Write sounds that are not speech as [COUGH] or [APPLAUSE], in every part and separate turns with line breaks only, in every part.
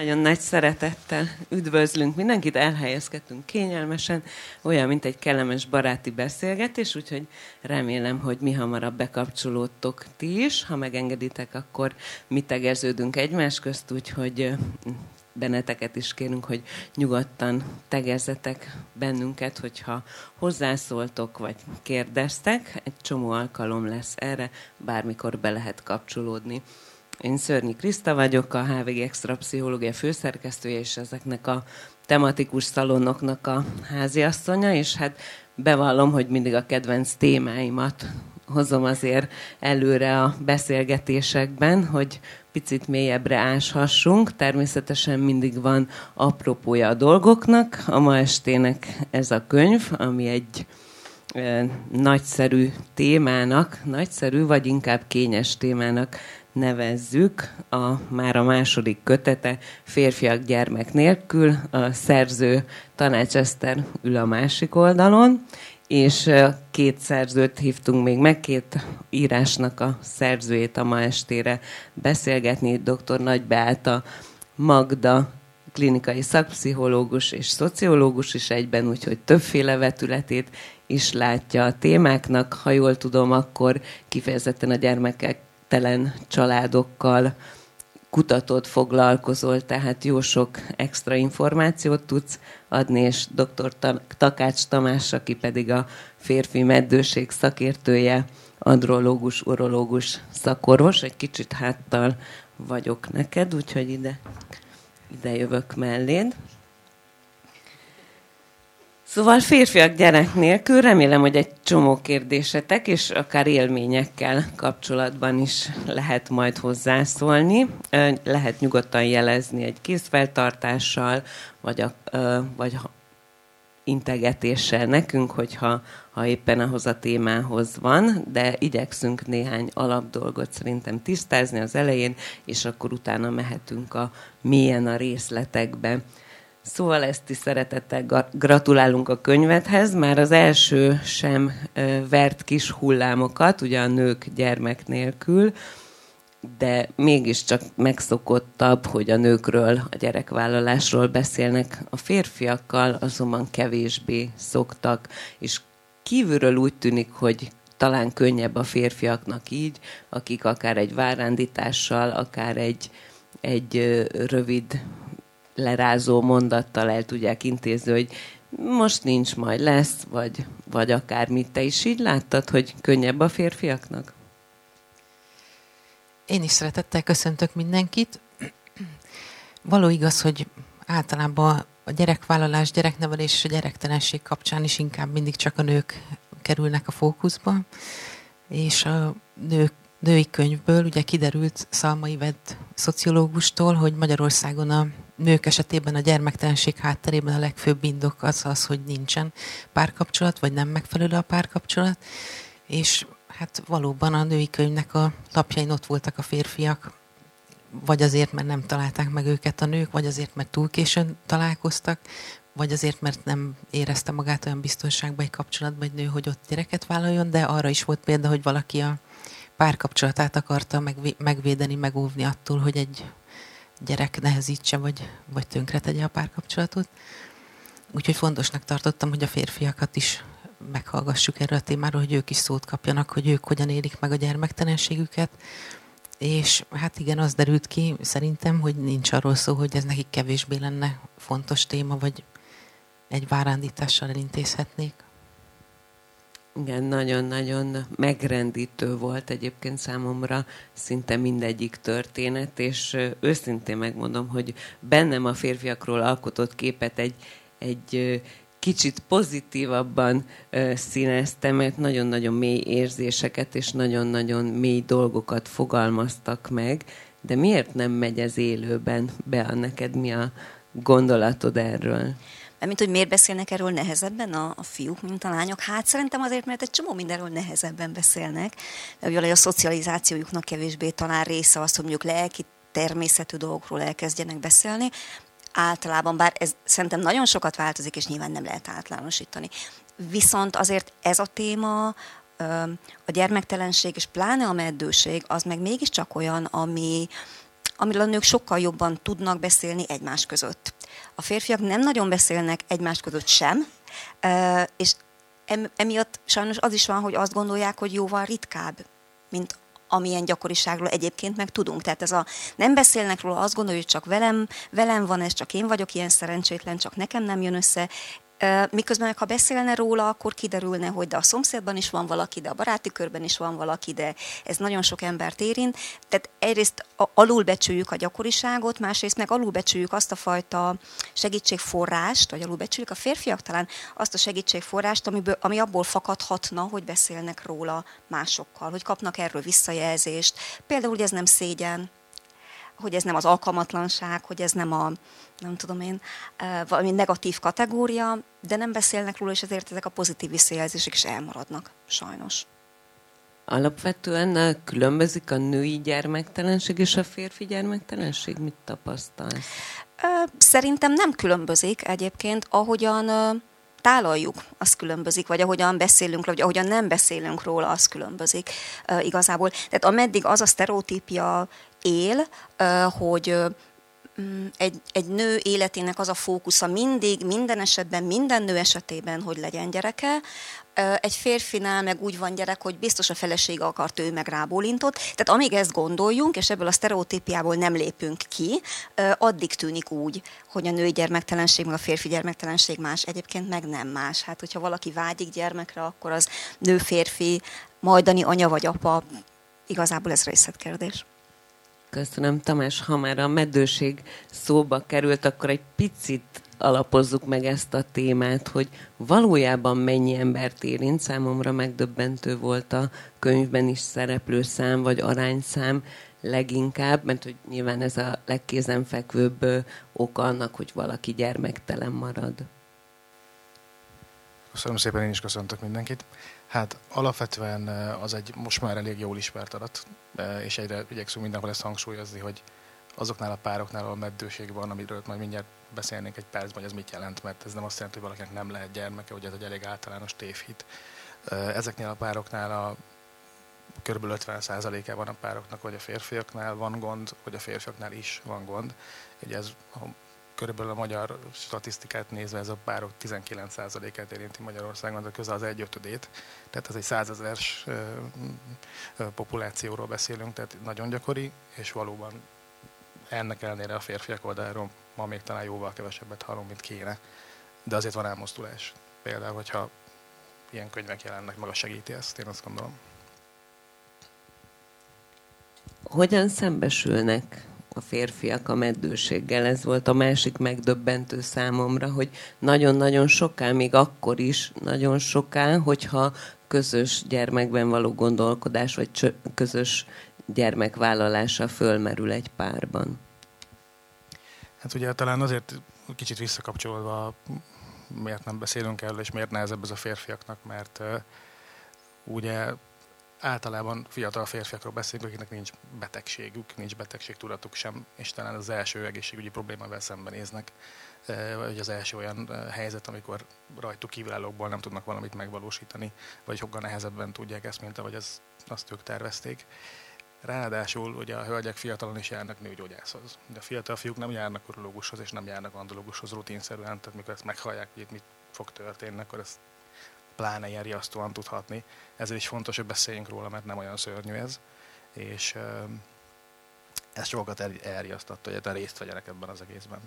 Nagyon nagy szeretettel üdvözlünk mindenkit, elhelyezkedtünk kényelmesen, olyan, mint egy kellemes baráti beszélgetés, úgyhogy remélem, hogy mi hamarabb bekapcsolódtok ti is. Ha megengeditek, akkor mi tegeződünk egymás közt, úgyhogy benneteket is kérünk, hogy nyugodtan tegezzetek bennünket, hogyha hozzászóltok, vagy kérdeztek. Egy csomó alkalom lesz erre, bármikor be lehet kapcsolódni. Én Szörnyi Kriszta vagyok, a HVG Extra Pszichológia főszerkesztője, és ezeknek a tematikus szalonoknak a háziasszonya, és hát bevallom, hogy mindig a kedvenc témáimat hozom azért előre a beszélgetésekben, hogy picit mélyebbre áshassunk. Természetesen mindig van apropója a dolgoknak. A ma estének ez a könyv, ami egy e, nagyszerű témának, nagyszerű vagy inkább kényes témának nevezzük, a, már a második kötete, Férfiak gyermek nélkül, a szerző Tanács Eszter ül a másik oldalon, és két szerzőt hívtunk még meg, két írásnak a szerzőjét a ma estére beszélgetni, dr. Nagy Beáta Magda, klinikai szakpszichológus és szociológus is egyben, úgyhogy többféle vetületét is látja a témáknak. Ha jól tudom, akkor kifejezetten a gyermekek telen családokkal kutatót foglalkozol, tehát jó sok extra információt tudsz adni, és dr. Takács Tamás, aki pedig a férfi meddőség szakértője, andrológus, urológus szakorvos, egy kicsit háttal vagyok neked, úgyhogy ide, ide jövök melléd. Szóval férfiak gyerek nélkül remélem, hogy egy csomó kérdésetek és akár élményekkel kapcsolatban is lehet majd hozzászólni. Lehet nyugodtan jelezni egy készfeltartással, vagy, a, vagy integetéssel nekünk, hogyha ha éppen ahhoz a témához van, de igyekszünk néhány alapdolgot szerintem tisztázni az elején, és akkor utána mehetünk a mélyen a részletekbe. Szóval ezt is szeretettel gratulálunk a könyvethez. Már az első sem vert kis hullámokat, ugye a nők gyermek nélkül, de mégiscsak megszokottabb, hogy a nőkről, a gyerekvállalásról beszélnek. A férfiakkal azonban kevésbé szoktak, és kívülről úgy tűnik, hogy talán könnyebb a férfiaknak így, akik akár egy várándítással, akár egy, egy rövid lerázó mondattal el tudják intézni, hogy most nincs, majd lesz, vagy, vagy akármit. Te is így láttad, hogy könnyebb a férfiaknak?
Én is szeretettel köszöntök mindenkit. Való igaz, hogy általában a gyerekvállalás, gyereknevelés és a gyerektelenség kapcsán is inkább mindig csak a nők kerülnek a fókuszba, és a nők női könyvből ugye kiderült Szalmai Vedd szociológustól, hogy Magyarországon a nők esetében a gyermektelenség hátterében a legfőbb indok az az, hogy nincsen párkapcsolat, vagy nem megfelelő a párkapcsolat, és hát valóban a női könyvnek a lapjain ott voltak a férfiak, vagy azért, mert nem találták meg őket a nők, vagy azért, mert túl későn találkoztak, vagy azért, mert nem érezte magát olyan biztonságban egy kapcsolatban egy nő, hogy ott gyereket vállaljon, de arra is volt példa, hogy valaki a párkapcsolatát akarta megvédeni, megóvni attól, hogy egy gyerek nehezítse, vagy, vagy tönkretegye a párkapcsolatot. Úgyhogy fontosnak tartottam, hogy a férfiakat is meghallgassuk erről a témáról, hogy ők is szót kapjanak, hogy ők hogyan élik meg a gyermektelenségüket. És hát igen, az derült ki szerintem, hogy nincs arról szó, hogy ez nekik kevésbé lenne fontos téma, vagy egy várándítással elintézhetnék.
Igen, nagyon-nagyon megrendítő volt egyébként számomra szinte mindegyik történet, és őszintén megmondom, hogy bennem a férfiakról alkotott képet egy, egy kicsit pozitívabban színeztem, mert nagyon-nagyon mély érzéseket és nagyon-nagyon mély dolgokat fogalmaztak meg, de miért nem megy ez élőben be neked? Mi a gondolatod erről?
Mint hogy miért beszélnek erről nehezebben a, a fiúk, mint a lányok? Hát szerintem azért, mert egy csomó mindenről nehezebben beszélnek. Ugye a szocializációjuknak kevésbé talán része az, hogy mondjuk lelki természetű dolgokról elkezdjenek beszélni. Általában, bár ez szerintem nagyon sokat változik, és nyilván nem lehet általánosítani. Viszont azért ez a téma a gyermektelenség, és pláne a meddőség, az meg mégiscsak olyan, ami, amiről a nők sokkal jobban tudnak beszélni egymás között. A férfiak nem nagyon beszélnek egymás között sem, és emiatt sajnos az is van, hogy azt gondolják, hogy jóval ritkább, mint amilyen gyakoriságról egyébként meg tudunk. Tehát ez a nem beszélnek róla, azt gondoljuk, hogy csak velem, velem van ez, csak én vagyok ilyen szerencsétlen, csak nekem nem jön össze. Miközben, ha beszélne róla, akkor kiderülne, hogy de a szomszédban is van valaki, de a baráti körben is van valaki, de ez nagyon sok embert érint. Tehát egyrészt alulbecsüljük a gyakoriságot, másrészt meg alulbecsüljük azt a fajta segítségforrást, vagy alulbecsüljük a férfiak talán azt a segítségforrást, amiből, ami abból fakadhatna, hogy beszélnek róla másokkal, hogy kapnak erről visszajelzést. Például, hogy ez nem szégyen, hogy ez nem az alkalmatlanság, hogy ez nem a, nem tudom én, valami negatív kategória, de nem beszélnek róla, és ezért ezek a pozitív visszajelzések is elmaradnak, sajnos.
Alapvetően különbözik a női gyermektelenség és a férfi gyermektelenség? Mit tapasztalsz?
Szerintem nem különbözik egyébként, ahogyan tálaljuk, az különbözik, vagy ahogyan beszélünk vagy ahogyan nem beszélünk róla, az különbözik igazából. Tehát ameddig az a sztereotípia él, hogy egy, egy nő életének az a fókusza mindig, minden esetben, minden nő esetében, hogy legyen gyereke, egy férfinál meg úgy van gyerek, hogy biztos a felesége akart, ő meg rábólintott. Tehát amíg ezt gondoljunk, és ebből a sztereotípiából nem lépünk ki, addig tűnik úgy, hogy a női gyermektelenség, meg a férfi gyermektelenség más. Egyébként meg nem más. Hát, hogyha valaki vágyik gyermekre, akkor az nő-férfi, majdani anya vagy apa, igazából ez részletkérdés.
Köszönöm, Tamás. Ha már a meddőség szóba került, akkor egy picit alapozzuk meg ezt a témát, hogy valójában mennyi embert érint. Számomra megdöbbentő volt a könyvben is szereplő szám, vagy arányszám leginkább, mert hogy nyilván ez a legkézenfekvőbb oka annak, hogy valaki gyermektelen marad.
Köszönöm szépen, én is köszöntök mindenkit. Hát alapvetően az egy most már elég jól ismert adat, és egyre igyekszünk mindenhol ezt hangsúlyozni, hogy azoknál a pároknál, ahol meddőség van, amiről majd mindjárt beszélnénk egy percben, hogy ez mit jelent, mert ez nem azt jelenti, hogy valakinek nem lehet gyermeke, ugye ez egy elég általános tévhit. Ezeknél a pároknál a kb. 50%-ában a pároknak, hogy a férfiaknál van gond, hogy a férfiaknál is van gond. Ugye ez körülbelül a magyar statisztikát nézve ez a párok 19%-át érinti Magyarországon, de közel az egyötödét. Tehát ez egy százezeres populációról beszélünk, tehát nagyon gyakori, és valóban ennek ellenére a férfiak oldaláról ma még talán jóval kevesebbet hallunk, mint kéne. De azért van elmozdulás. Például, hogyha ilyen könyvek jelennek, maga segíti ezt, én azt gondolom.
Hogyan szembesülnek a férfiak a meddőséggel. Ez volt a másik megdöbbentő számomra, hogy nagyon-nagyon soká, még akkor is nagyon soká, hogyha közös gyermekben való gondolkodás, vagy közös gyermekvállalása fölmerül egy párban.
Hát ugye talán azért kicsit visszakapcsolva, miért nem beszélünk erről, és miért nehezebb ez a férfiaknak, mert uh, ugye általában fiatal férfiakról beszélünk, akiknek nincs betegségük, nincs betegségtudatuk sem, és talán az első egészségügyi problémával szembenéznek, vagy az első olyan helyzet, amikor rajtuk kívülállókból nem tudnak valamit megvalósítani, vagy sokkal nehezebben tudják ezt, mint ahogy ez, azt ők tervezték. Ráadásul ugye a hölgyek fiatalon is járnak nőgyógyászhoz. De a fiatal fiúk nem járnak urológushoz és nem járnak andológushoz rutinszerűen, tehát mikor ezt meghallják, hogy itt mit fog történni, akkor ezt pláne ilyen riasztóan tudhatni. Ezért is fontos, hogy beszéljünk róla, mert nem olyan szörnyű ez. És ez sokat elriasztatta, hogy részt vegyenek ebben az egészben.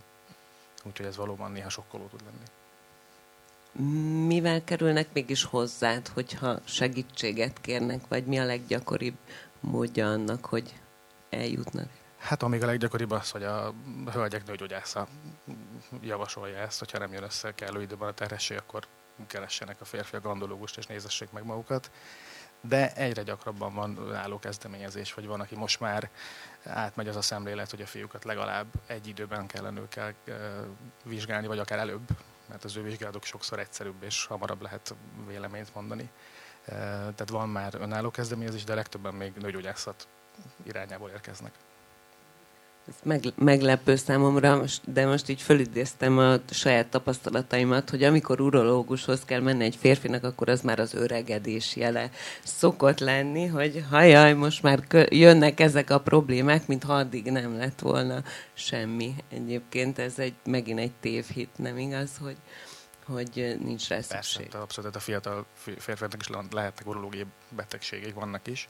Úgyhogy ez valóban néha sokkoló tud lenni.
Mivel kerülnek mégis hozzád, hogyha segítséget kérnek, vagy mi a leggyakoribb módja annak, hogy eljutnak?
Hát amíg a leggyakoribb az, hogy a hölgyek nőgyógyásza javasolja ezt, hogyha nem jön össze kellő időben a terhesség, akkor keressenek a férfiak andológust és nézessék meg magukat. De egyre gyakrabban van álló kezdeményezés, vagy van, aki most már átmegy az a szemlélet, hogy a fiúkat legalább egy időben kellene őkkel vizsgálni, vagy akár előbb, mert az ő vizsgálatok sokszor egyszerűbb és hamarabb lehet véleményt mondani. Tehát van már önálló kezdeményezés, de legtöbben még nőgyógyászat irányából érkeznek.
Ez meg, meglepő számomra, de most így fölidéztem a saját tapasztalataimat, hogy amikor urológushoz kell menni egy férfinak, akkor az már az öregedés jele szokott lenni, hogy hajaj, most már jönnek ezek a problémák, mint ha addig nem lett volna semmi. Egyébként ez egy megint egy tévhit, nem igaz, hogy, hogy nincs rá szükség.
Persze, abszolút a fiatal férfiaknak is lehetnek urológiai betegségek, vannak is,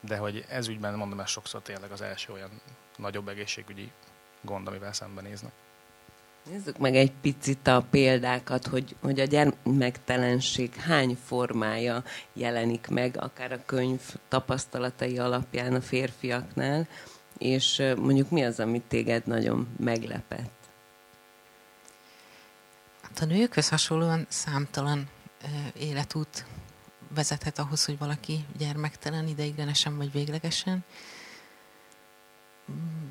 de hogy ez ügyben mondom, ez sokszor tényleg az első olyan nagyobb egészségügyi gond, amivel szembenéznek.
Nézzük meg egy picit a példákat, hogy, hogy a gyermektelenség hány formája jelenik meg, akár a könyv tapasztalatai alapján a férfiaknál, és mondjuk mi az, amit téged nagyon meglepett?
Hát a nőkhöz hasonlóan számtalan életút vezethet ahhoz, hogy valaki gyermektelen ideiglenesen vagy véglegesen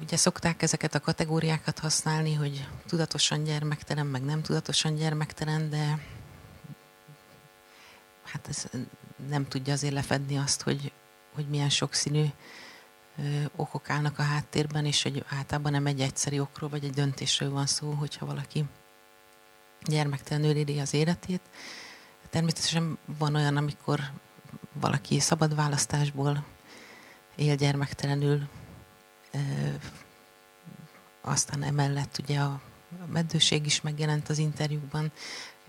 ugye szokták ezeket a kategóriákat használni, hogy tudatosan gyermektelen, meg nem tudatosan gyermektelen, de hát ez nem tudja azért lefedni azt, hogy, hogy milyen sokszínű okok állnak a háttérben, és hogy általában nem egy egyszerű okról, vagy egy döntésről van szó, hogyha valaki gyermektelenül éli az életét. Természetesen van olyan, amikor valaki szabad választásból él gyermektelenül, aztán emellett ugye a meddőség is megjelent az interjúkban,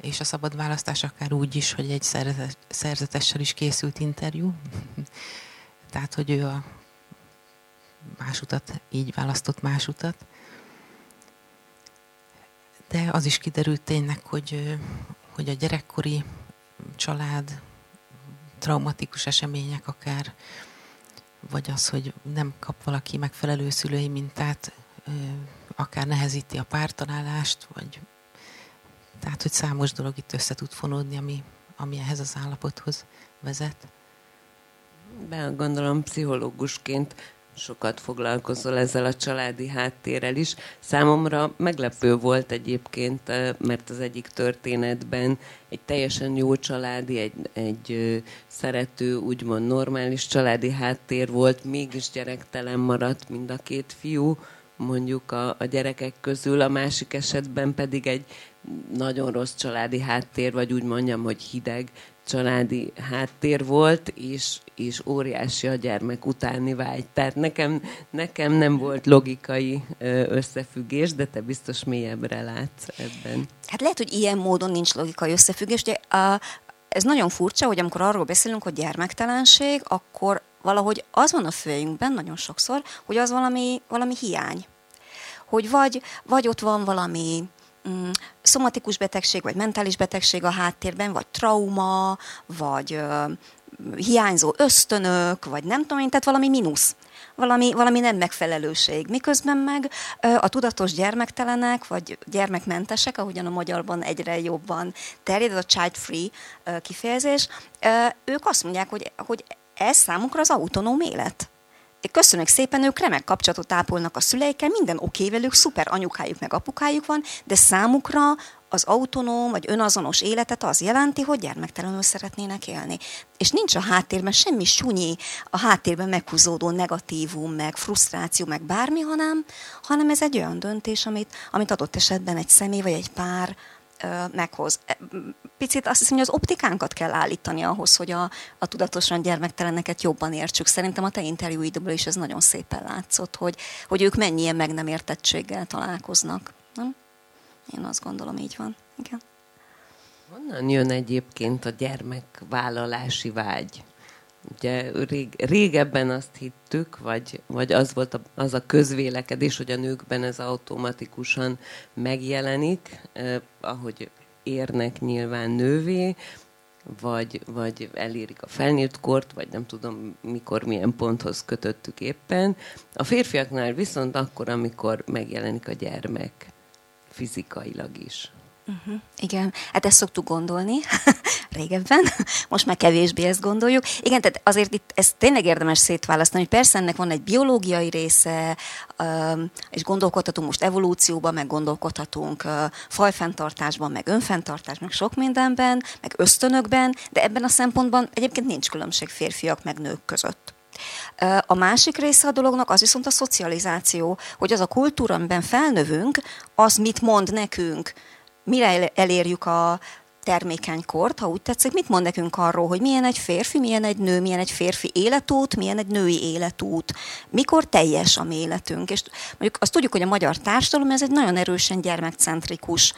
és a szabad választás akár úgy is, hogy egy szerzetessel is készült interjú. [LAUGHS] Tehát, hogy ő a más utat, így választott más utat. De az is kiderült tényleg, hogy, hogy a gyerekkori család, traumatikus események akár, vagy az, hogy nem kap valaki megfelelő szülői mintát, akár nehezíti a pártalálást, vagy tehát, hogy számos dolog itt össze tud fonódni, ami, ami ehhez az állapothoz vezet.
Be gondolom pszichológusként sokat foglalkozol ezzel a családi háttérrel is. Számomra meglepő volt egyébként, eh, mert az egyik történetben egy teljesen jó családi, egy, egy szerető, úgymond normális családi háttér volt, mégis gyerektelen maradt mind a két fiú, mondjuk a, a gyerekek közül, a másik esetben pedig egy nagyon rossz családi háttér, vagy úgy mondjam, hogy hideg családi háttér volt, és, és óriási a gyermek utáni vágy. Tehát nekem, nekem nem volt logikai összefüggés, de te biztos mélyebbre látsz ebben.
Hát lehet, hogy ilyen módon nincs logikai összefüggés, de a, ez nagyon furcsa, hogy amikor arról beszélünk, hogy gyermektelenség, akkor valahogy az van a fejünkben nagyon sokszor, hogy az valami, valami hiány. Hogy vagy, vagy ott van valami mm, szomatikus betegség, vagy mentális betegség a háttérben, vagy trauma, vagy ö, hiányzó ösztönök, vagy nem tudom én, tehát valami mínusz. Valami, valami nem megfelelőség. Miközben meg ö, a tudatos gyermektelenek, vagy gyermekmentesek, ahogyan a magyarban egyre jobban terjed, a child-free kifejezés, ö, ők azt mondják, hogy, hogy ez számukra az autonóm élet köszönök szépen, ők remek kapcsolatot ápolnak a szüleikkel, minden oké velük, szuper anyukájuk meg apukájuk van, de számukra az autonóm vagy önazonos életet az jelenti, hogy gyermektelenül szeretnének élni. És nincs a háttérben semmi sunyi, a háttérben meghúzódó negatívum, meg frusztráció, meg bármi, hanem, hanem ez egy olyan döntés, amit, amit adott esetben egy személy vagy egy pár meghoz. E, picit azt hiszem, hogy az optikánkat kell állítani ahhoz, hogy a, a tudatosan gyermekteleneket jobban értsük. Szerintem a te interjúidból is ez nagyon szépen látszott, hogy, hogy ők mennyien meg nem értettséggel találkoznak. Nem? Én azt gondolom, így van. Igen.
Honnan jön egyébként a gyermekvállalási vágy? Ugye rég, régebben azt hittük, vagy, vagy az volt a, az a közvélekedés, hogy a nőkben ez automatikusan megjelenik, eh, ahogy érnek nyilván nővé, vagy, vagy elérik a felnőtt kort, vagy nem tudom mikor, milyen ponthoz kötöttük éppen. A férfiaknál viszont akkor, amikor megjelenik a gyermek fizikailag is.
Uh-huh. Igen, hát ezt szoktuk gondolni [LAUGHS] régebben, most már kevésbé ezt gondoljuk. Igen, tehát azért itt ez tényleg érdemes szétválasztani, hogy persze ennek van egy biológiai része, és gondolkodhatunk most evolúcióban, meg gondolkodhatunk fajfenntartásban, meg önfenntartásban, meg sok mindenben, meg ösztönökben, de ebben a szempontban egyébként nincs különbség férfiak meg nők között. A másik része a dolognak az viszont a szocializáció, hogy az a kultúra, amiben felnövünk, az mit mond nekünk, mire elérjük a termékeny kort, ha úgy tetszik, mit mond nekünk arról, hogy milyen egy férfi, milyen egy nő, milyen egy férfi életút, milyen egy női életút, mikor teljes a mi életünk. És mondjuk azt tudjuk, hogy a magyar társadalom ez egy nagyon erősen gyermekcentrikus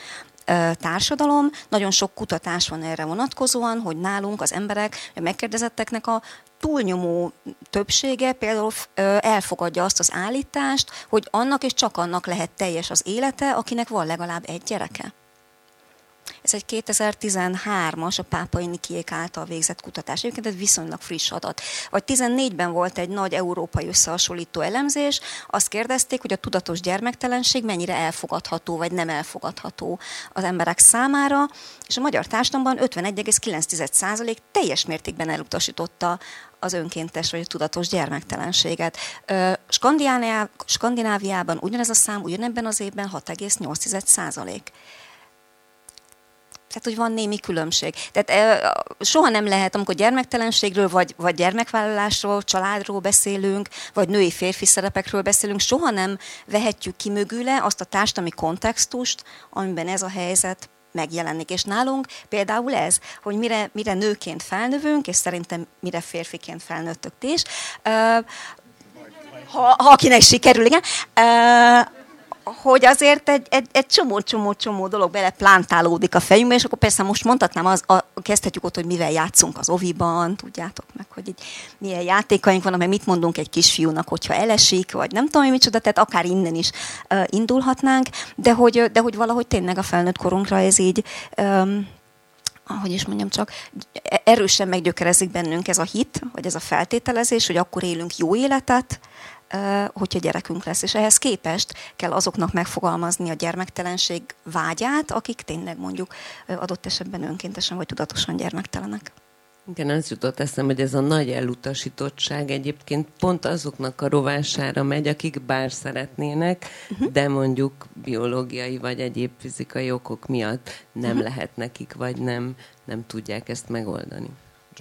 társadalom. Nagyon sok kutatás van erre vonatkozóan, hogy nálunk az emberek, a megkérdezetteknek a túlnyomó többsége például elfogadja azt az állítást, hogy annak és csak annak lehet teljes az élete, akinek van legalább egy gyereke. Ez egy 2013-as a Pápai Nikiék által végzett kutatás. Egyébként ez viszonylag friss adat. Vagy 14-ben volt egy nagy európai összehasonlító elemzés, azt kérdezték, hogy a tudatos gyermektelenség mennyire elfogadható, vagy nem elfogadható az emberek számára, és a magyar társadalomban 51,9% teljes mértékben elutasította az önkéntes vagy a tudatos gyermektelenséget. Skandináviában ugyanez a szám ugyanebben az évben 6,8 százalék tehát, hogy van némi különbség. Tehát e, soha nem lehet, amikor gyermektelenségről, vagy, vagy gyermekvállalásról, családról beszélünk, vagy női-férfi szerepekről beszélünk, soha nem vehetjük ki mögüle azt a társadalmi kontextust, amiben ez a helyzet megjelenik. És nálunk például ez, hogy mire, mire nőként felnövünk, és szerintem mire férfiként felnőttök is, ha, ha akinek sikerül, igen, hogy azért egy, egy, egy csomó, csomó, csomó dolog bele plántálódik a fejünkbe, és akkor persze most mondhatnám, az, a, kezdhetjük ott, hogy mivel játszunk az oviban, tudjátok meg, hogy így milyen játékaink vannak, meg mit mondunk egy kisfiúnak, hogyha elesik, vagy nem tudom, micsoda, tehát akár innen is uh, indulhatnánk, de hogy, de hogy valahogy tényleg a felnőtt korunkra ez így um, ahogy is mondjam csak, erősen meggyökerezik bennünk ez a hit, vagy ez a feltételezés, hogy akkor élünk jó életet, hogyha gyerekünk lesz. És ehhez képest kell azoknak megfogalmazni a gyermektelenség vágyát, akik tényleg mondjuk adott esetben önkéntesen vagy tudatosan gyermektelenek.
Igen, az jutott eszem, hogy ez a nagy elutasítottság egyébként pont azoknak a rovására megy, akik bár szeretnének, uh-huh. de mondjuk biológiai vagy egyéb fizikai okok miatt nem uh-huh. lehet nekik, vagy nem, nem tudják ezt megoldani.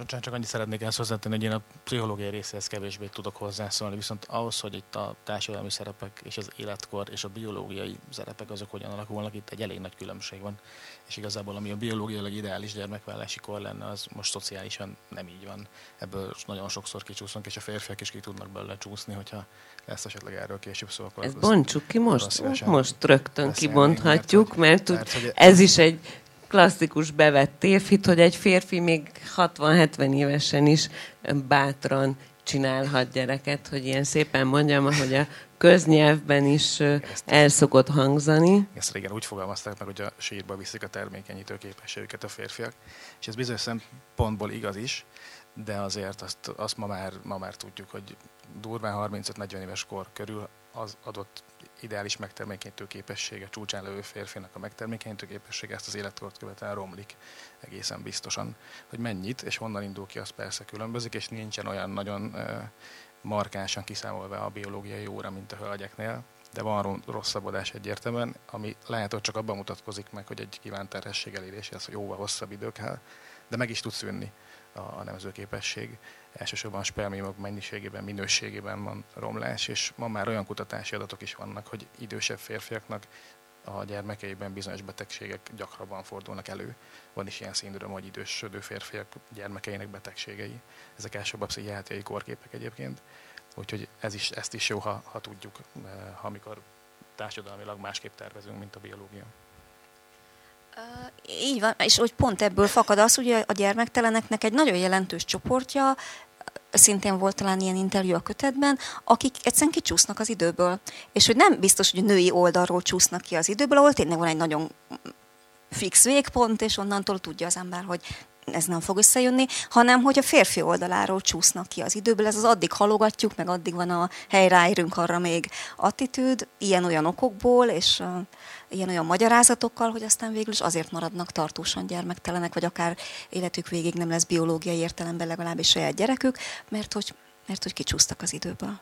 Csak, csak annyit szeretnék ezt hozzátenni, hogy én a pszichológiai részéhez kevésbé tudok hozzászólni, viszont ahhoz, hogy itt a társadalmi szerepek és az életkor és a biológiai szerepek azok hogyan alakulnak, itt egy elég nagy különbség van. És igazából ami a biológiailag ideális gyermekvállási kor lenne, az most szociálisan nem így van. Ebből nagyon sokszor kicsúszunk, és a férfiak is ki tudnak belőle csúszni, hogyha lesz esetleg erről később szó. Akkor
Ezt bontsuk ki most, most rögtön kibonthatjuk, mert, mert, mert, mert ez is egy klasszikus bevett tévhit, hogy egy férfi még 60-70 évesen is bátran csinálhat gyereket, hogy ilyen szépen mondjam, hogy a köznyelvben is el szokott hangzani.
Ezt régen úgy fogalmazták meg, hogy a sírba viszik a termékenyítő képességüket a férfiak, és ez bizonyos szempontból igaz is, de azért azt, azt ma, már, ma már tudjuk, hogy durván 35-40 éves kor körül az adott ideális megtermékenyítő képessége, csúcsán levő férfinak a megtermékenyítő képessége ezt az életkort követően romlik egészen biztosan. Hogy mennyit és honnan indul ki, az persze különbözik, és nincsen olyan nagyon markánsan kiszámolva a biológiai óra, mint a hölgyeknél, de van rosszabbodás egyértelműen, ami lehet, hogy csak abban mutatkozik meg, hogy egy kívánt terhesség eléréséhez, jóval hosszabb idő kell, de meg is tud szűnni a, a nemzőképesség elsősorban a spermiumok mennyiségében, minőségében van romlás, és ma már olyan kutatási adatok is vannak, hogy idősebb férfiaknak a gyermekeiben bizonyos betegségek gyakrabban fordulnak elő. Van is ilyen szindróma, hogy idősödő férfiak gyermekeinek betegségei. Ezek elsőbb pszichiátriai kórképek egyébként. Úgyhogy ez is, ezt is jó, ha, ha tudjuk, eh, ha amikor társadalmilag másképp tervezünk, mint a biológia.
Így van, és hogy pont ebből fakad az, hogy a gyermekteleneknek egy nagyon jelentős csoportja, szintén volt talán ilyen interjú a kötetben, akik egyszerűen kicsúsznak az időből. És hogy nem biztos, hogy a női oldalról csúsznak ki az időből, ahol tényleg van egy nagyon fix végpont, és onnantól tudja az ember, hogy ez nem fog összejönni, hanem hogy a férfi oldaláról csúsznak ki az időből. Ez az addig halogatjuk, meg addig van a helyráérünk arra még attitűd, ilyen-olyan okokból, és ilyen-olyan magyarázatokkal, hogy aztán végül is azért maradnak tartósan gyermektelenek, vagy akár életük végig nem lesz biológiai értelemben legalábbis saját gyerekük, mert hogy, mert hogy kicsúsztak az időből.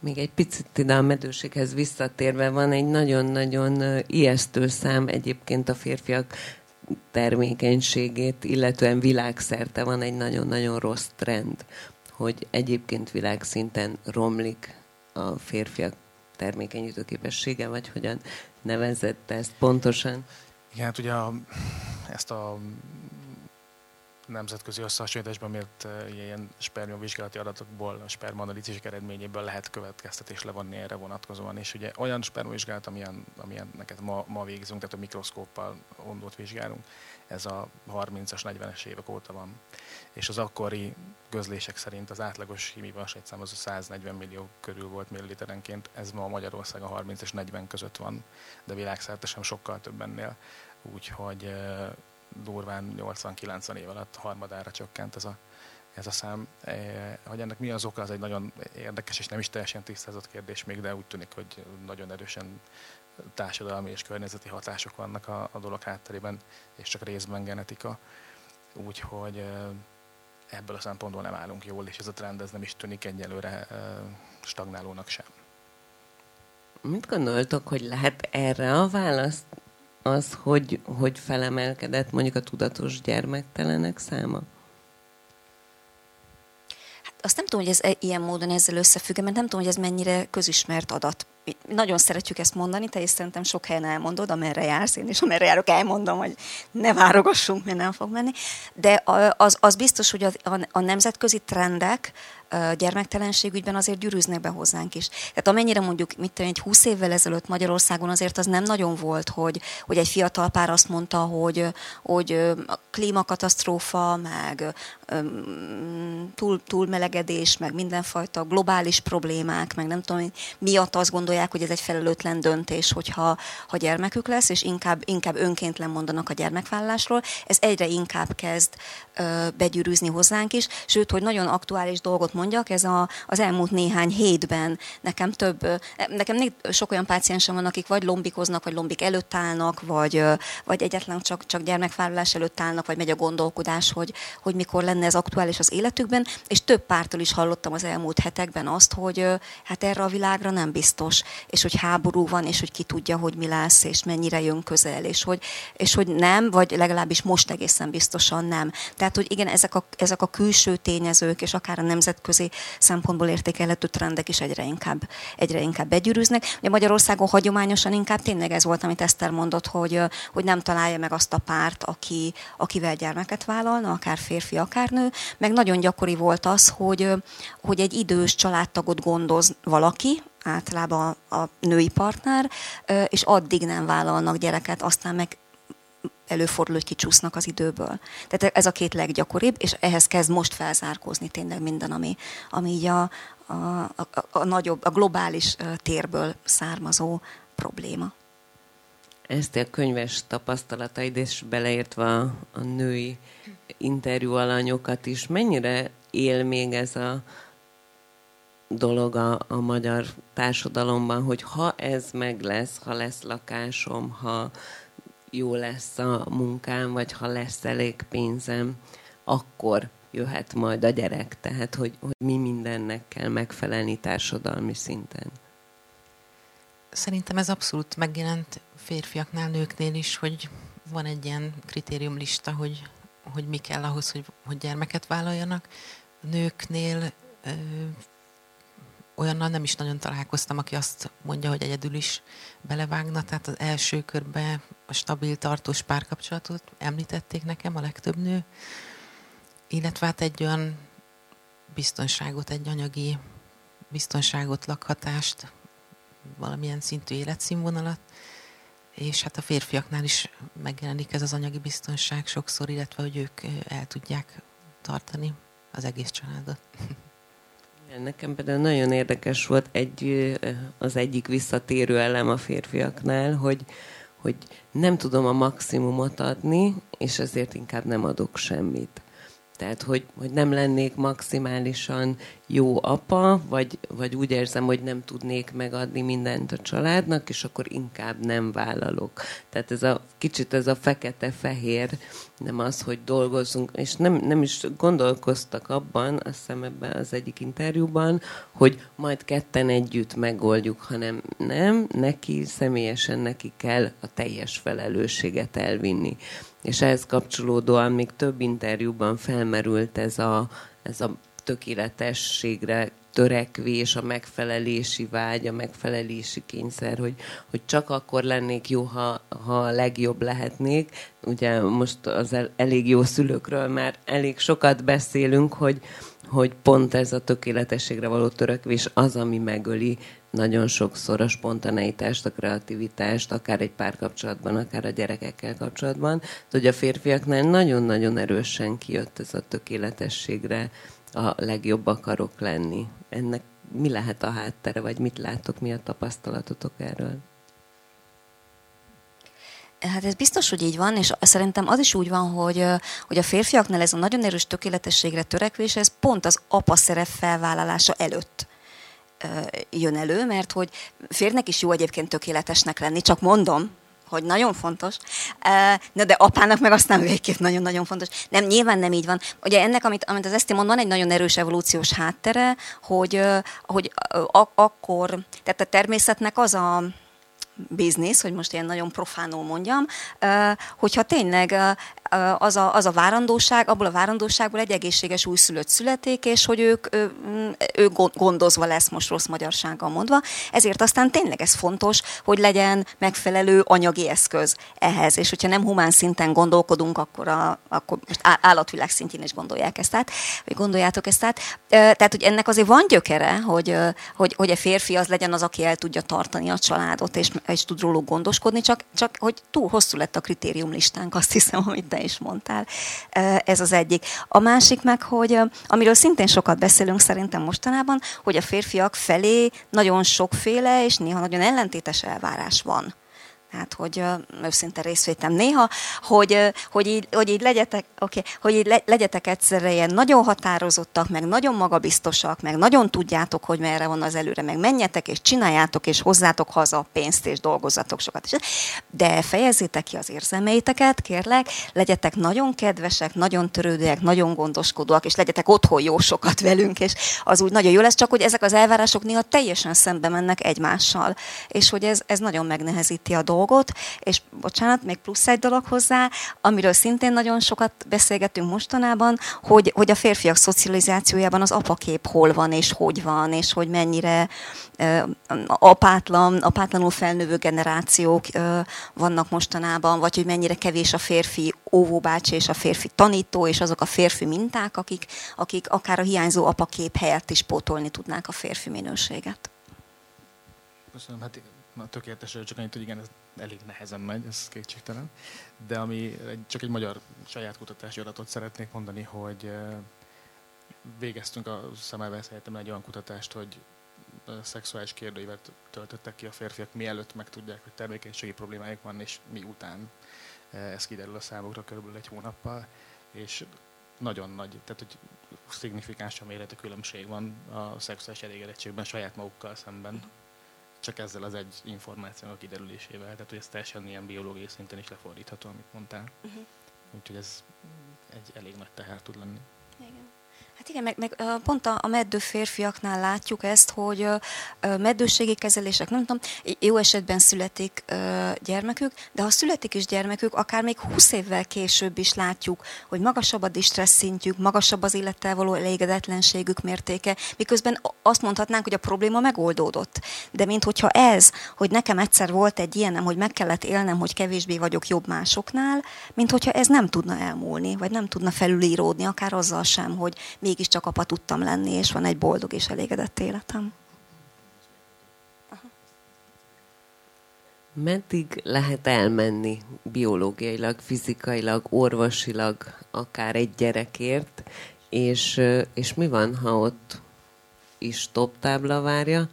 Még egy picit ide a medőséghez visszatérve van egy nagyon-nagyon ijesztő szám egyébként a férfiak termékenységét, illetően világszerte van egy nagyon-nagyon rossz trend, hogy egyébként világszinten romlik a férfiak termékenyítő képessége, vagy hogyan nevezett ezt pontosan?
Igen, hát ugye a, ezt a nemzetközi összehasonlításban miért ilyen spermiavizsgálati adatokból, a spermanalízisek eredményéből lehet következtetés levonni erre vonatkozóan. És ugye olyan spermavizsgálat, amilyen, amilyen neked ma, ma végzünk, tehát a mikroszkóppal ondót vizsgálunk, ez a 30-as, 40-es évek óta van. És az akkori közlések szerint az átlagos hímiva sejtszám az a 140 millió körül volt milliliterenként, ez ma Magyarországon 30 és 40 között van, de világszerte sem sokkal több ennél. Úgyhogy durván 80-90 év alatt harmadára csökkent ez a, ez a szám. E, hogy ennek mi az oka, az egy nagyon érdekes és nem is teljesen tisztázott kérdés még, de úgy tűnik, hogy nagyon erősen társadalmi és környezeti hatások vannak a, a dolog hátterében, és csak részben genetika. Úgyhogy ebből a szempontból nem állunk jól, és ez a trend ez nem is tűnik egyelőre stagnálónak sem.
Mit gondoltok, hogy lehet erre a választ? az, hogy, hogy felemelkedett mondjuk a tudatos gyermektelenek száma?
Hát azt nem tudom, hogy ez e- ilyen módon ezzel összefügg, mert nem tudom, hogy ez mennyire közismert adat. Nagyon szeretjük ezt mondani, te is szerintem sok helyen elmondod, amerre jársz, én is amerre járok, elmondom, hogy ne várogassunk, mert nem fog menni. De az, az biztos, hogy a, a, a nemzetközi trendek gyermektelenségügyben azért gyűrűznek be hozzánk is. Tehát amennyire mondjuk, mit tudom, egy 20 évvel ezelőtt Magyarországon azért az nem nagyon volt, hogy, hogy egy fiatal pár azt mondta, hogy, hogy a klímakatasztrófa, meg túl, túlmelegedés, meg mindenfajta globális problémák, meg nem tudom, miatt azt gondolják, hogy ez egy felelőtlen döntés, hogyha ha gyermekük lesz, és inkább, inkább önként lemondanak a gyermekvállásról. Ez egyre inkább kezd begyűrűzni hozzánk is, sőt, hogy nagyon aktuális dolgot mondjak, ez a, az elmúlt néhány hétben nekem több, nekem sok olyan páciensem van, akik vagy lombikoznak, vagy lombik előtt állnak, vagy, vagy egyetlen csak, csak gyermekvállalás előtt állnak, vagy megy a gondolkodás, hogy, hogy mikor lenne ez aktuális az életükben, és több pártól is hallottam az elmúlt hetekben azt, hogy hát erre a világra nem biztos, és hogy háború van, és hogy ki tudja, hogy mi lesz, és mennyire jön közel, és hogy, és hogy nem, vagy legalábbis most egészen biztosan nem. Tehát, hogy igen, ezek a, ezek a külső tényezők, és akár a nemzetközi szempontból értékelhető trendek is egyre inkább, egyre inkább begyűrűznek. Ugye Magyarországon hagyományosan inkább tényleg ez volt, amit Eszter mondott, hogy, hogy nem találja meg azt a párt, aki, akivel gyermeket vállalna, akár férfi, akár nő. Meg nagyon gyakori volt az, hogy, hogy egy idős családtagot gondoz valaki, általában a női partner, és addig nem vállalnak gyereket, aztán meg előfordul, hogy kicsúsznak az időből. Tehát ez a két leggyakoribb, és ehhez kezd most felzárkózni tényleg minden, ami, ami így a, a, a, a nagyobb, a globális térből származó probléma.
Ezt a könyves tapasztalataid, és beleértve a, a női interjú alanyokat is, mennyire él még ez a dolog a, a magyar társadalomban, hogy ha ez meg lesz, ha lesz lakásom, ha jó lesz a munkám, vagy ha lesz elég pénzem, akkor jöhet majd a gyerek. Tehát, hogy, hogy mi mindennek kell megfelelni társadalmi szinten.
Szerintem ez abszolút megjelent férfiaknál, nőknél is, hogy van egy ilyen kritériumlista, hogy, hogy mi kell ahhoz, hogy, hogy gyermeket vállaljanak. Nőknél olyannal nem is nagyon találkoztam, aki azt mondja, hogy egyedül is belevágna. Tehát az első körben a stabil, tartós párkapcsolatot említették nekem a legtöbb nő, illetve hát egy olyan biztonságot, egy anyagi biztonságot, lakhatást, valamilyen szintű életszínvonalat, és hát a férfiaknál is megjelenik ez az anyagi biztonság sokszor, illetve hogy ők el tudják tartani az egész családot. [LAUGHS]
Nekem például nagyon érdekes volt egy, az egyik visszatérő elem a férfiaknál, hogy, hogy nem tudom a maximumot adni, és ezért inkább nem adok semmit. Tehát, hogy, hogy nem lennék maximálisan jó apa, vagy, vagy úgy érzem, hogy nem tudnék megadni mindent a családnak, és akkor inkább nem vállalok. Tehát ez a kicsit ez a fekete-fehér, nem az, hogy dolgozunk, és nem, nem is gondolkoztak abban, azt hiszem ebben az egyik interjúban, hogy majd ketten együtt megoldjuk, hanem nem, neki személyesen neki kell a teljes felelősséget elvinni. És ehhez kapcsolódóan még több interjúban felmerült ez a, ez a tökéletességre törekvés, a megfelelési vágy, a megfelelési kényszer, hogy, hogy csak akkor lennék jó, ha, ha a legjobb lehetnék. Ugye most az el, elég jó szülőkről már elég sokat beszélünk, hogy, hogy pont ez a tökéletességre való törekvés az, ami megöli nagyon sokszor a spontaneitást, a kreativitást, akár egy párkapcsolatban, akár a gyerekekkel kapcsolatban. Hogy a férfiaknál nagyon-nagyon erősen kijött ez a tökéletességre a legjobb akarok lenni. Ennek mi lehet a háttere, vagy mit látok, mi a tapasztalatotok erről?
Hát ez biztos, hogy így van, és szerintem az is úgy van, hogy, hogy a férfiaknál ez a nagyon erős tökéletességre törekvés, ez pont az apa szerep felvállalása előtt jön elő, mert hogy férnek is jó egyébként tökéletesnek lenni, csak mondom, hogy nagyon fontos, Na, de apának meg aztán végképp nagyon-nagyon fontos. Nem, nyilván nem így van. Ugye ennek, amit, amit az Eszti mond, van egy nagyon erős evolúciós háttere, hogy, hogy akkor, tehát a természetnek az a biznisz, hogy most ilyen nagyon profánul mondjam, hogyha tényleg az a, az a várandóság, abból a várandóságból egy egészséges újszülött születik, és hogy ők, ő, ő gondozva lesz, most rossz magyarsággal mondva. Ezért aztán tényleg ez fontos, hogy legyen megfelelő anyagi eszköz ehhez. És hogyha nem humán szinten gondolkodunk, akkor, a, akkor most állatvilág szintjén is gondolják ezt át, vagy gondoljátok ezt át. Tehát, hogy ennek azért van gyökere, hogy, hogy, hogy a férfi az legyen az, aki el tudja tartani a családot, és, és tud róluk gondoskodni, csak, csak hogy túl hosszú lett a kritériumlistánk, azt hiszem, amit te is mondtál. Ez az egyik. A másik meg, hogy amiről szintén sokat beszélünk szerintem mostanában, hogy a férfiak felé nagyon sokféle és néha nagyon ellentétes elvárás van hát hogy őszinte részvétem néha, hogy, hogy, így, hogy így legyetek, okay, hogy így le, legyetek egyszerre ilyen nagyon határozottak, meg nagyon magabiztosak, meg nagyon tudjátok, hogy merre van az előre, meg menjetek és csináljátok, és hozzátok haza a pénzt, és dolgozatok sokat. De fejezzétek ki az érzelmeiteket, kérlek, legyetek nagyon kedvesek, nagyon törődőek, nagyon gondoskodóak, és legyetek otthon jó sokat velünk, és az úgy nagyon jó lesz, csak hogy ezek az elvárások néha teljesen szembe mennek egymással, és hogy ez, ez nagyon megnehezíti a dolgot dolgot, és bocsánat, még plusz egy dolog hozzá, amiről szintén nagyon sokat beszélgetünk mostanában, hogy, hogy a férfiak szocializációjában az apakép hol van, és hogy van, és hogy mennyire apátlan, apátlanul felnövő generációk vannak mostanában, vagy hogy mennyire kevés a férfi óvóbácsi és a férfi tanító, és azok a férfi minták, akik, akik akár a hiányzó apakép helyett is pótolni tudnák a férfi minőséget.
Köszönöm. Hát a tökéletes csak annyit, hogy igen, ez elég nehezen megy, ez kétségtelen. De ami csak egy magyar saját kutatási adatot szeretnék mondani, hogy végeztünk a Szemelweis Egyetemen egy olyan kutatást, hogy szexuális kérdőívet töltöttek ki a férfiak, mielőtt megtudják, hogy termékenységi problémájuk van, és miután ez kiderül a számokra körülbelül egy hónappal, és nagyon nagy, tehát hogy szignifikáns a méretű különbség van a szexuális elégedettségben saját magukkal szemben csak ezzel az egy információ kiderülésével. Tehát, hogy ez teljesen ilyen biológiai szinten is lefordítható, amit mondtál. Uh-huh. Úgyhogy ez egy elég nagy teher tud lenni.
Hát igen, meg, meg pont a, a meddő férfiaknál látjuk ezt, hogy meddőségi kezelések, nem tudom, jó esetben születik gyermekük, de ha születik is gyermekük, akár még 20 évvel később is látjuk, hogy magasabb a distressz szintjük, magasabb az élettel való elégedetlenségük mértéke, miközben azt mondhatnánk, hogy a probléma megoldódott. De mint hogyha ez, hogy nekem egyszer volt egy ilyenem, hogy meg kellett élnem, hogy kevésbé vagyok jobb másoknál, mint hogyha ez nem tudna elmúlni, vagy nem tudna felülíródni, akár azzal sem, hogy mégiscsak apa tudtam lenni, és van egy boldog és elégedett életem.
Meddig lehet elmenni biológiailag, fizikailag, orvosilag, akár egy gyerekért, és, és mi van, ha ott is top tábla várja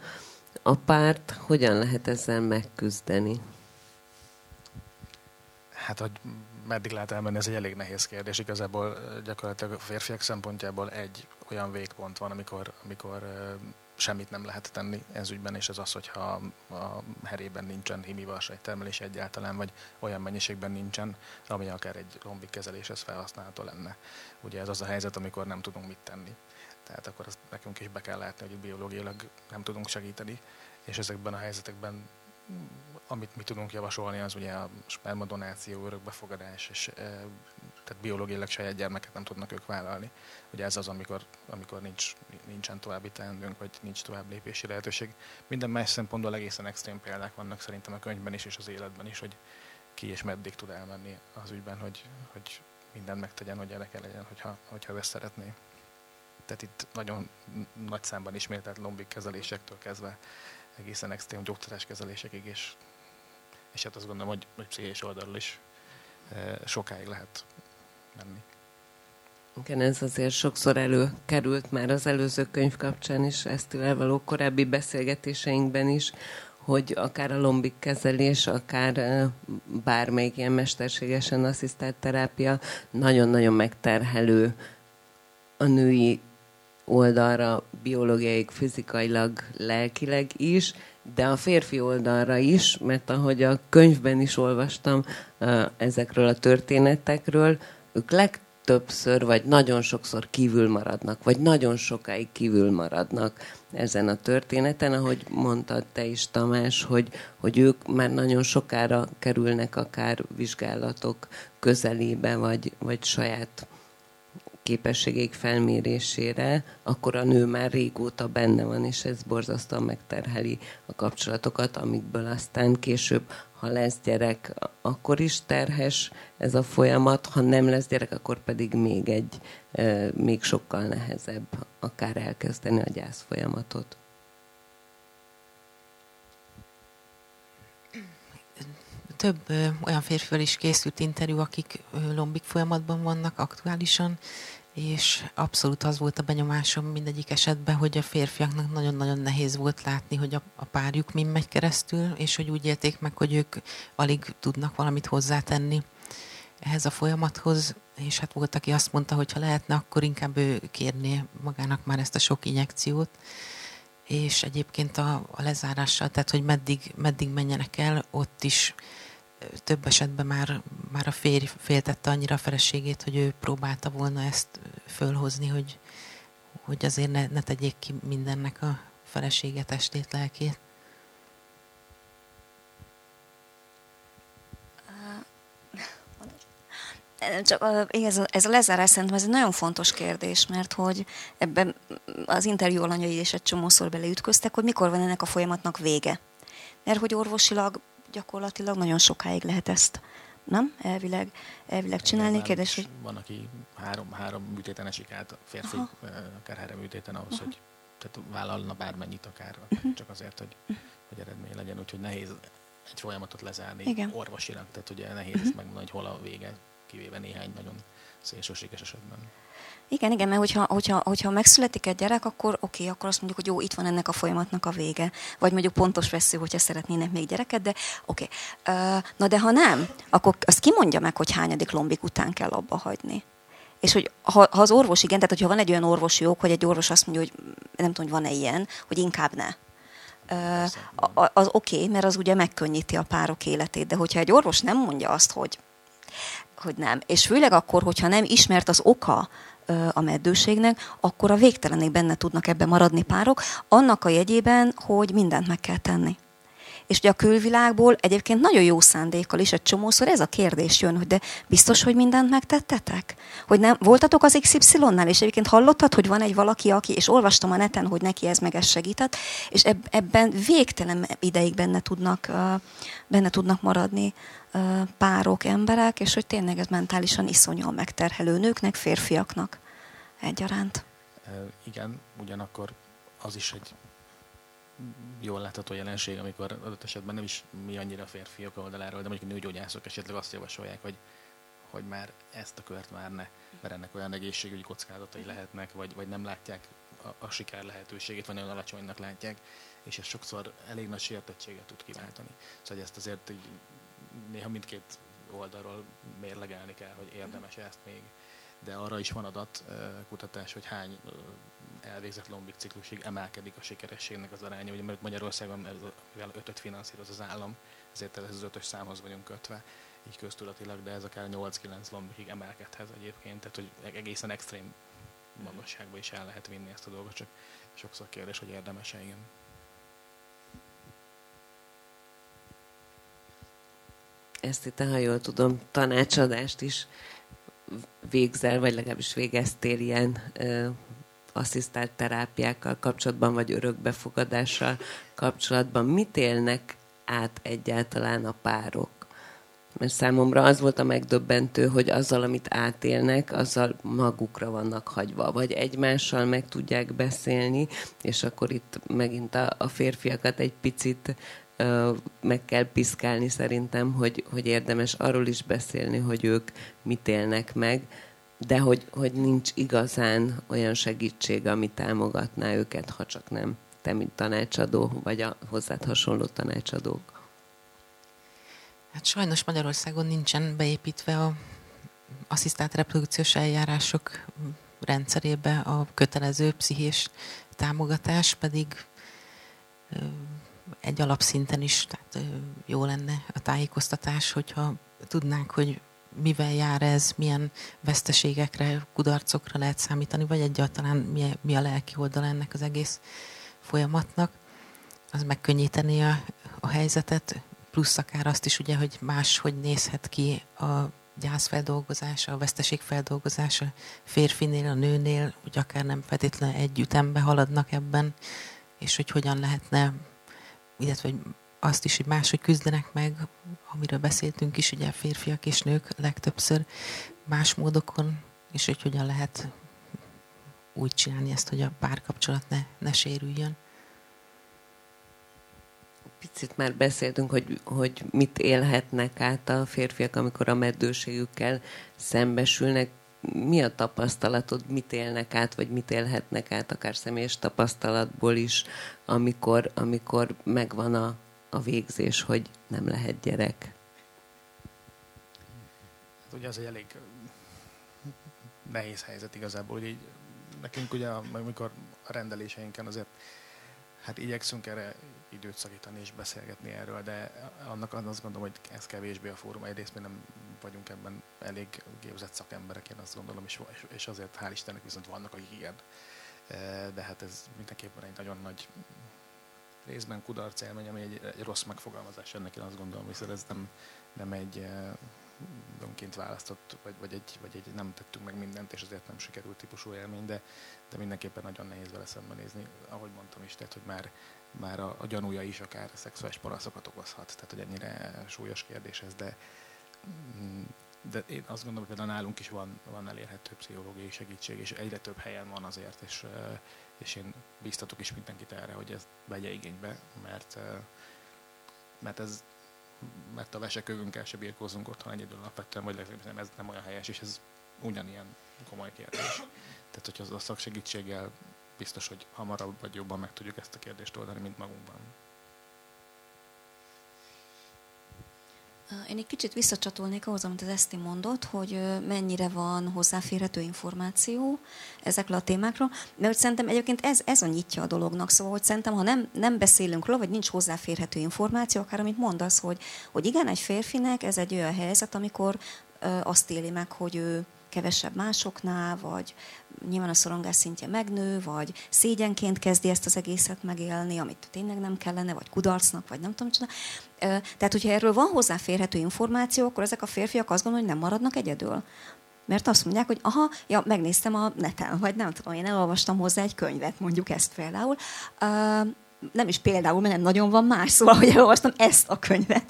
a párt, hogyan lehet ezzel megküzdeni?
Hát, hogy meddig lehet elmenni, ez egy elég nehéz kérdés. Igazából gyakorlatilag a férfiak szempontjából egy olyan végpont van, amikor, amikor semmit nem lehet tenni ez ügyben, és ez az, hogyha a herében nincsen himivarsaj termelés egyáltalán, vagy olyan mennyiségben nincsen, ami akár egy lombik kezeléshez felhasználható lenne. Ugye ez az a helyzet, amikor nem tudunk mit tenni. Tehát akkor azt nekünk is be kell látni, hogy biológiailag nem tudunk segíteni, és ezekben a helyzetekben amit mi tudunk javasolni, az ugye a spermadonáció, örökbefogadás, és e, tehát biológiailag saját gyermeket nem tudnak ők vállalni. Ugye ez az, amikor, amikor nincs, nincsen további teendőnk, vagy nincs tovább lépési lehetőség. Minden más szempontból egészen extrém példák vannak szerintem a könyvben is, és az életben is, hogy ki és meddig tud elmenni az ügyben, hogy, hogy mindent megtegyen, hogy gyereke legyen, hogyha, hogyha ezt szeretné. Tehát itt nagyon nagy számban ismételt lombik kezelésektől kezdve egészen extrém gyógyszeres kezelésekig, és, és hát azt gondolom, hogy, hogy pszichés oldalról is e, sokáig lehet menni.
Igen, ez azért sokszor előkerült már az előző könyv kapcsán is, ezt való korábbi beszélgetéseinkben is, hogy akár a lombik kezelés, akár e, bármelyik ilyen mesterségesen asszisztált terápia nagyon-nagyon megterhelő a női oldalra biológiai, fizikailag, lelkileg is, de a férfi oldalra is, mert ahogy a könyvben is olvastam ezekről a történetekről, ők legtöbbször, vagy nagyon sokszor kívül maradnak, vagy nagyon sokáig kívül maradnak ezen a történeten, ahogy mondtad te is, Tamás, hogy, hogy ők már nagyon sokára kerülnek akár vizsgálatok közelébe, vagy, vagy saját képességek felmérésére, akkor a nő már régóta benne van, és ez borzasztóan megterheli a kapcsolatokat, amikből aztán később, ha lesz gyerek, akkor is terhes ez a folyamat, ha nem lesz gyerek, akkor pedig még egy, még sokkal nehezebb akár elkezdeni a gyász folyamatot.
Több olyan férfival is készült interjú, akik lombik folyamatban vannak aktuálisan, és abszolút az volt a benyomásom mindegyik esetben, hogy a férfiaknak nagyon-nagyon nehéz volt látni, hogy a, a párjuk min megy keresztül, és hogy úgy élték meg, hogy ők alig tudnak valamit hozzátenni ehhez a folyamathoz, és hát volt, aki azt mondta, hogy ha lehetne, akkor inkább ő kérné magának már ezt a sok injekciót, és egyébként a, a lezárással, tehát hogy meddig, meddig menjenek el, ott is több esetben már, már a férj féltette annyira a feleségét, hogy ő próbálta volna ezt fölhozni, hogy, hogy azért ne, ne tegyék ki mindennek a felesége testét, lelkét.
Csak ez, ez a lezárás szerintem ez egy nagyon fontos kérdés, mert hogy ebben az interjú alanyai is egy csomószor beleütköztek, hogy mikor van ennek a folyamatnak vége. Mert hogy orvosilag gyakorlatilag nagyon sokáig lehet ezt nem? Elvileg, elvileg csinálni. Kérdés, hogy...
Van, aki három, három műtéten esik át, a férfi Aha. akár három műtéten ahhoz, Aha. hogy tehát vállalna bármennyit akár, uh-huh. csak azért, hogy, uh-huh. hogy eredmény legyen. Úgyhogy nehéz egy folyamatot lezárni Igen. orvosilag, tehát ugye nehéz uh-huh. ezt megmondani, hogy hol a vége, kivéve néhány nagyon szélsőséges esetben.
Igen, igen, mert hogyha, hogyha, hogyha megszületik egy gyerek, akkor oké, okay, akkor azt mondjuk, hogy jó, itt van ennek a folyamatnak a vége. Vagy mondjuk pontos vesző, hogyha szeretnének még gyereket, de oké. Okay. Uh, na de ha nem, akkor azt ki mondja meg, hogy hányadik lombik után kell abba hagyni? És hogy ha, ha az orvos igen, tehát hogyha van egy olyan orvosi jog, hogy egy orvos azt mondja, hogy nem tudom, hogy van-e ilyen, hogy inkább ne. Uh, az oké, okay, mert az ugye megkönnyíti a párok életét, de hogyha egy orvos nem mondja azt, hogy hogy nem. És főleg akkor, hogyha nem ismert az oka a meddőségnek, akkor a végtelenig benne tudnak ebbe maradni párok, annak a jegyében, hogy mindent meg kell tenni. És ugye a külvilágból egyébként nagyon jó szándékkal is egy csomószor ez a kérdés jön, hogy de biztos, hogy mindent megtettetek? Hogy nem, voltatok az XY-nál, és egyébként hallottad, hogy van egy valaki, aki, és olvastam a neten, hogy neki ez meg ez segített, és ebben végtelen ideig benne tudnak, benne tudnak maradni párok, emberek, és hogy tényleg ez mentálisan iszonyúan megterhelő nőknek, férfiaknak egyaránt.
Igen, ugyanakkor az is egy jól látható jelenség, amikor adott esetben nem is mi annyira férfiak oldaláról, de mondjuk a nőgyógyászok esetleg azt javasolják, hogy, hogy már ezt a kört már ne, mert ennek olyan egészségügyi kockázatai lehetnek, vagy, vagy nem látják a, a siker lehetőségét, vagy nagyon alacsonynak látják, és ez sokszor elég nagy sértettséget tud kiváltani. Szóval ezt azért így néha mindkét oldalról mérlegelni kell, hogy érdemes ezt még. De arra is van adat, kutatás, hogy hány elvégzett lombik ciklusig emelkedik a sikerességnek az aránya. Ugye mert Magyarországon mivel ötöt finanszíroz az állam, ezért ez az ötös számhoz vagyunk kötve, így köztudatilag, de ez akár 8-9 lombikig emelkedhet egyébként, tehát hogy egészen extrém magasságba is el lehet vinni ezt a dolgot, csak sokszor kérdés, hogy érdemes-e, igen.
Eszti, te, ha jól tudom, tanácsadást is végzel, vagy legalábbis végeztél ilyen ö, asszisztált terápiákkal kapcsolatban, vagy örökbefogadással kapcsolatban. Mit élnek át egyáltalán a párok? Mert számomra az volt a megdöbbentő, hogy azzal, amit átélnek, azzal magukra vannak hagyva, vagy egymással meg tudják beszélni, és akkor itt megint a, a férfiakat egy picit meg kell piszkálni szerintem, hogy, hogy érdemes arról is beszélni, hogy ők mit élnek meg, de hogy, hogy nincs igazán olyan segítség, ami támogatná őket, ha csak nem te, mint tanácsadó, vagy a hozzád hasonló tanácsadók.
Hát sajnos Magyarországon nincsen beépítve a asszisztált reprodukciós eljárások rendszerébe a kötelező pszichés támogatás, pedig egy alapszinten is tehát jó lenne a tájékoztatás, hogyha tudnánk, hogy mivel jár ez, milyen veszteségekre, kudarcokra lehet számítani, vagy egyáltalán mi, mi a lelki oldal ennek az egész folyamatnak, az megkönnyíteni a, a helyzetet, plusz akár azt is ugye, hogy más, hogy nézhet ki a gyászfeldolgozása, a veszteségfeldolgozása férfinél, a nőnél, hogy akár nem feltétlenül egy ütembe haladnak ebben, és hogy hogyan lehetne, illetve azt is, hogy máshogy küzdenek meg, amiről beszéltünk is, ugye férfiak és nők legtöbbször más módokon, és hogy hogyan lehet úgy csinálni ezt, hogy a párkapcsolat ne, ne sérüljön
picit már beszéltünk, hogy, hogy mit élhetnek át a férfiak, amikor a meddőségükkel szembesülnek. Mi a tapasztalatod, mit élnek át, vagy mit élhetnek át, akár személyes tapasztalatból is, amikor, amikor megvan a, a végzés, hogy nem lehet gyerek?
Hát ugye az egy elég nehéz helyzet igazából, hogy így nekünk ugye, amikor a rendeléseinken azért hát igyekszünk erre időt szakítani és beszélgetni erről, de annak azt gondolom, hogy ez kevésbé a fórum. Egyrészt mi nem vagyunk ebben elég képzett szakemberek, én azt gondolom, és, és azért hál' Istennek viszont vannak, akik ilyen. E, de hát ez mindenképpen egy nagyon nagy részben kudarc élmény, ami egy, egy rossz megfogalmazás ennek, én azt gondolom, hiszen ez nem, nem egy e, önként választott, vagy, vagy, egy, vagy egy nem tettünk meg mindent, és azért nem sikerült típusú élmény, de, de mindenképpen nagyon nehéz vele szembenézni. Ahogy mondtam is, tehát, hogy már már a, a gyanúja is akár szexuális panaszokat okozhat, tehát hogy ennyire súlyos kérdés ez, de, mm, de én azt gondolom, hogy például nálunk is van, van elérhető pszichológiai segítség, és egyre több helyen van azért, és, és én biztatok is mindenkit erre, hogy ezt vegye igénybe, mert, mert ez mert a vesekövünkkel se birkózunk otthon egyedül alapvetően, vagy legalábbis ez nem olyan helyes, és ez ugyanilyen komoly kérdés. Tehát, hogyha a szaksegítséggel biztos, hogy hamarabb vagy jobban meg tudjuk ezt a kérdést oldani, mint magunkban.
Én egy kicsit visszacsatolnék ahhoz, amit az Eszti mondott, hogy mennyire van hozzáférhető információ ezekről a témákról, mert szerintem egyébként ez, ez a nyitja a dolognak, szóval hogy szerintem, ha nem, nem beszélünk róla, vagy nincs hozzáférhető információ, akár amit mondasz, hogy, hogy igen, egy férfinek ez egy olyan helyzet, amikor azt éli meg, hogy ő kevesebb másoknál, vagy nyilván a szorongás szintje megnő, vagy szégyenként kezdi ezt az egészet megélni, amit tényleg nem kellene, vagy kudarcnak, vagy nem tudom, micsoda. Tehát, hogyha erről van hozzáférhető információ, akkor ezek a férfiak azt gondolják, hogy nem maradnak egyedül. Mert azt mondják, hogy aha, ja, megnéztem a neten, vagy nem tudom, én elolvastam hozzá egy könyvet, mondjuk ezt például. Uh, nem is például, mert nem nagyon van más, szóval, hogy elolvastam ezt a könyvet.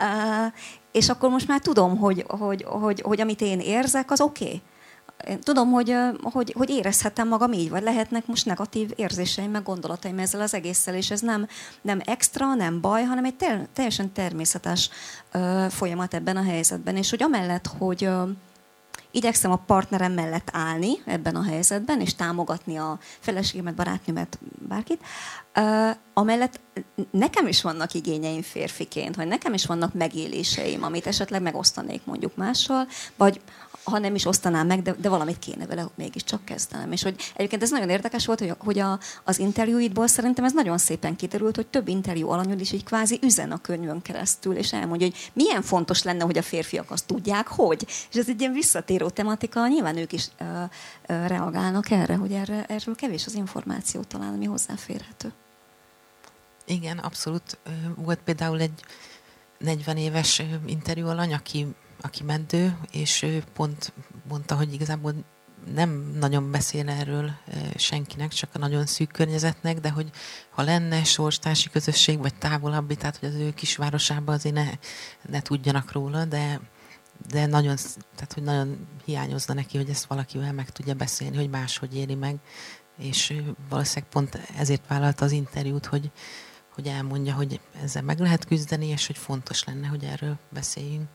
Uh, és akkor most már tudom, hogy, hogy, hogy, hogy amit én érzek, az oké. Okay. Tudom, hogy, hogy, hogy érezhetem magam így, vagy lehetnek most negatív érzéseim, meg gondolataim ezzel az egésszel, és ez nem, nem extra, nem baj, hanem egy ter, teljesen természetes uh, folyamat ebben a helyzetben. És hogy amellett, hogy uh, igyekszem a partnerem mellett állni ebben a helyzetben, és támogatni a feleségemet, barátnőmet, bárkit, uh, amellett nekem is vannak igényeim férfiként, vagy nekem is vannak megéléseim, amit esetleg megosztanék mondjuk mással, vagy ha nem is osztanám meg, de, de valamit kéne vele mégiscsak kezdenem. És hogy egyébként ez nagyon érdekes volt, hogy, hogy a, az interjúidból szerintem ez nagyon szépen kiderült, hogy több interjú alanyod is így kvázi üzen a könyvön keresztül, és elmondja, hogy milyen fontos lenne, hogy a férfiak azt tudják, hogy. És ez egy ilyen visszatérő tematika, nyilván ők is ö, ö, reagálnak erre, hogy erre, erről kevés az információ talán, ami hozzáférhető.
Igen, abszolút. Volt például egy 40 éves interjú alany, aki, aki meddő, és ő pont mondta, hogy igazából nem nagyon beszél erről senkinek, csak a nagyon szűk környezetnek, de hogy ha lenne sorstársi közösség, vagy távolabbi, tehát hogy az ő kisvárosában azért ne, ne tudjanak róla, de, de nagyon, tehát, hogy nagyon hiányozna neki, hogy ezt valakivel meg tudja beszélni, hogy máshogy éri meg, és valószínűleg pont ezért vállalta az interjút, hogy, hogy elmondja, hogy ezzel meg lehet küzdeni, és hogy fontos lenne, hogy erről beszéljünk.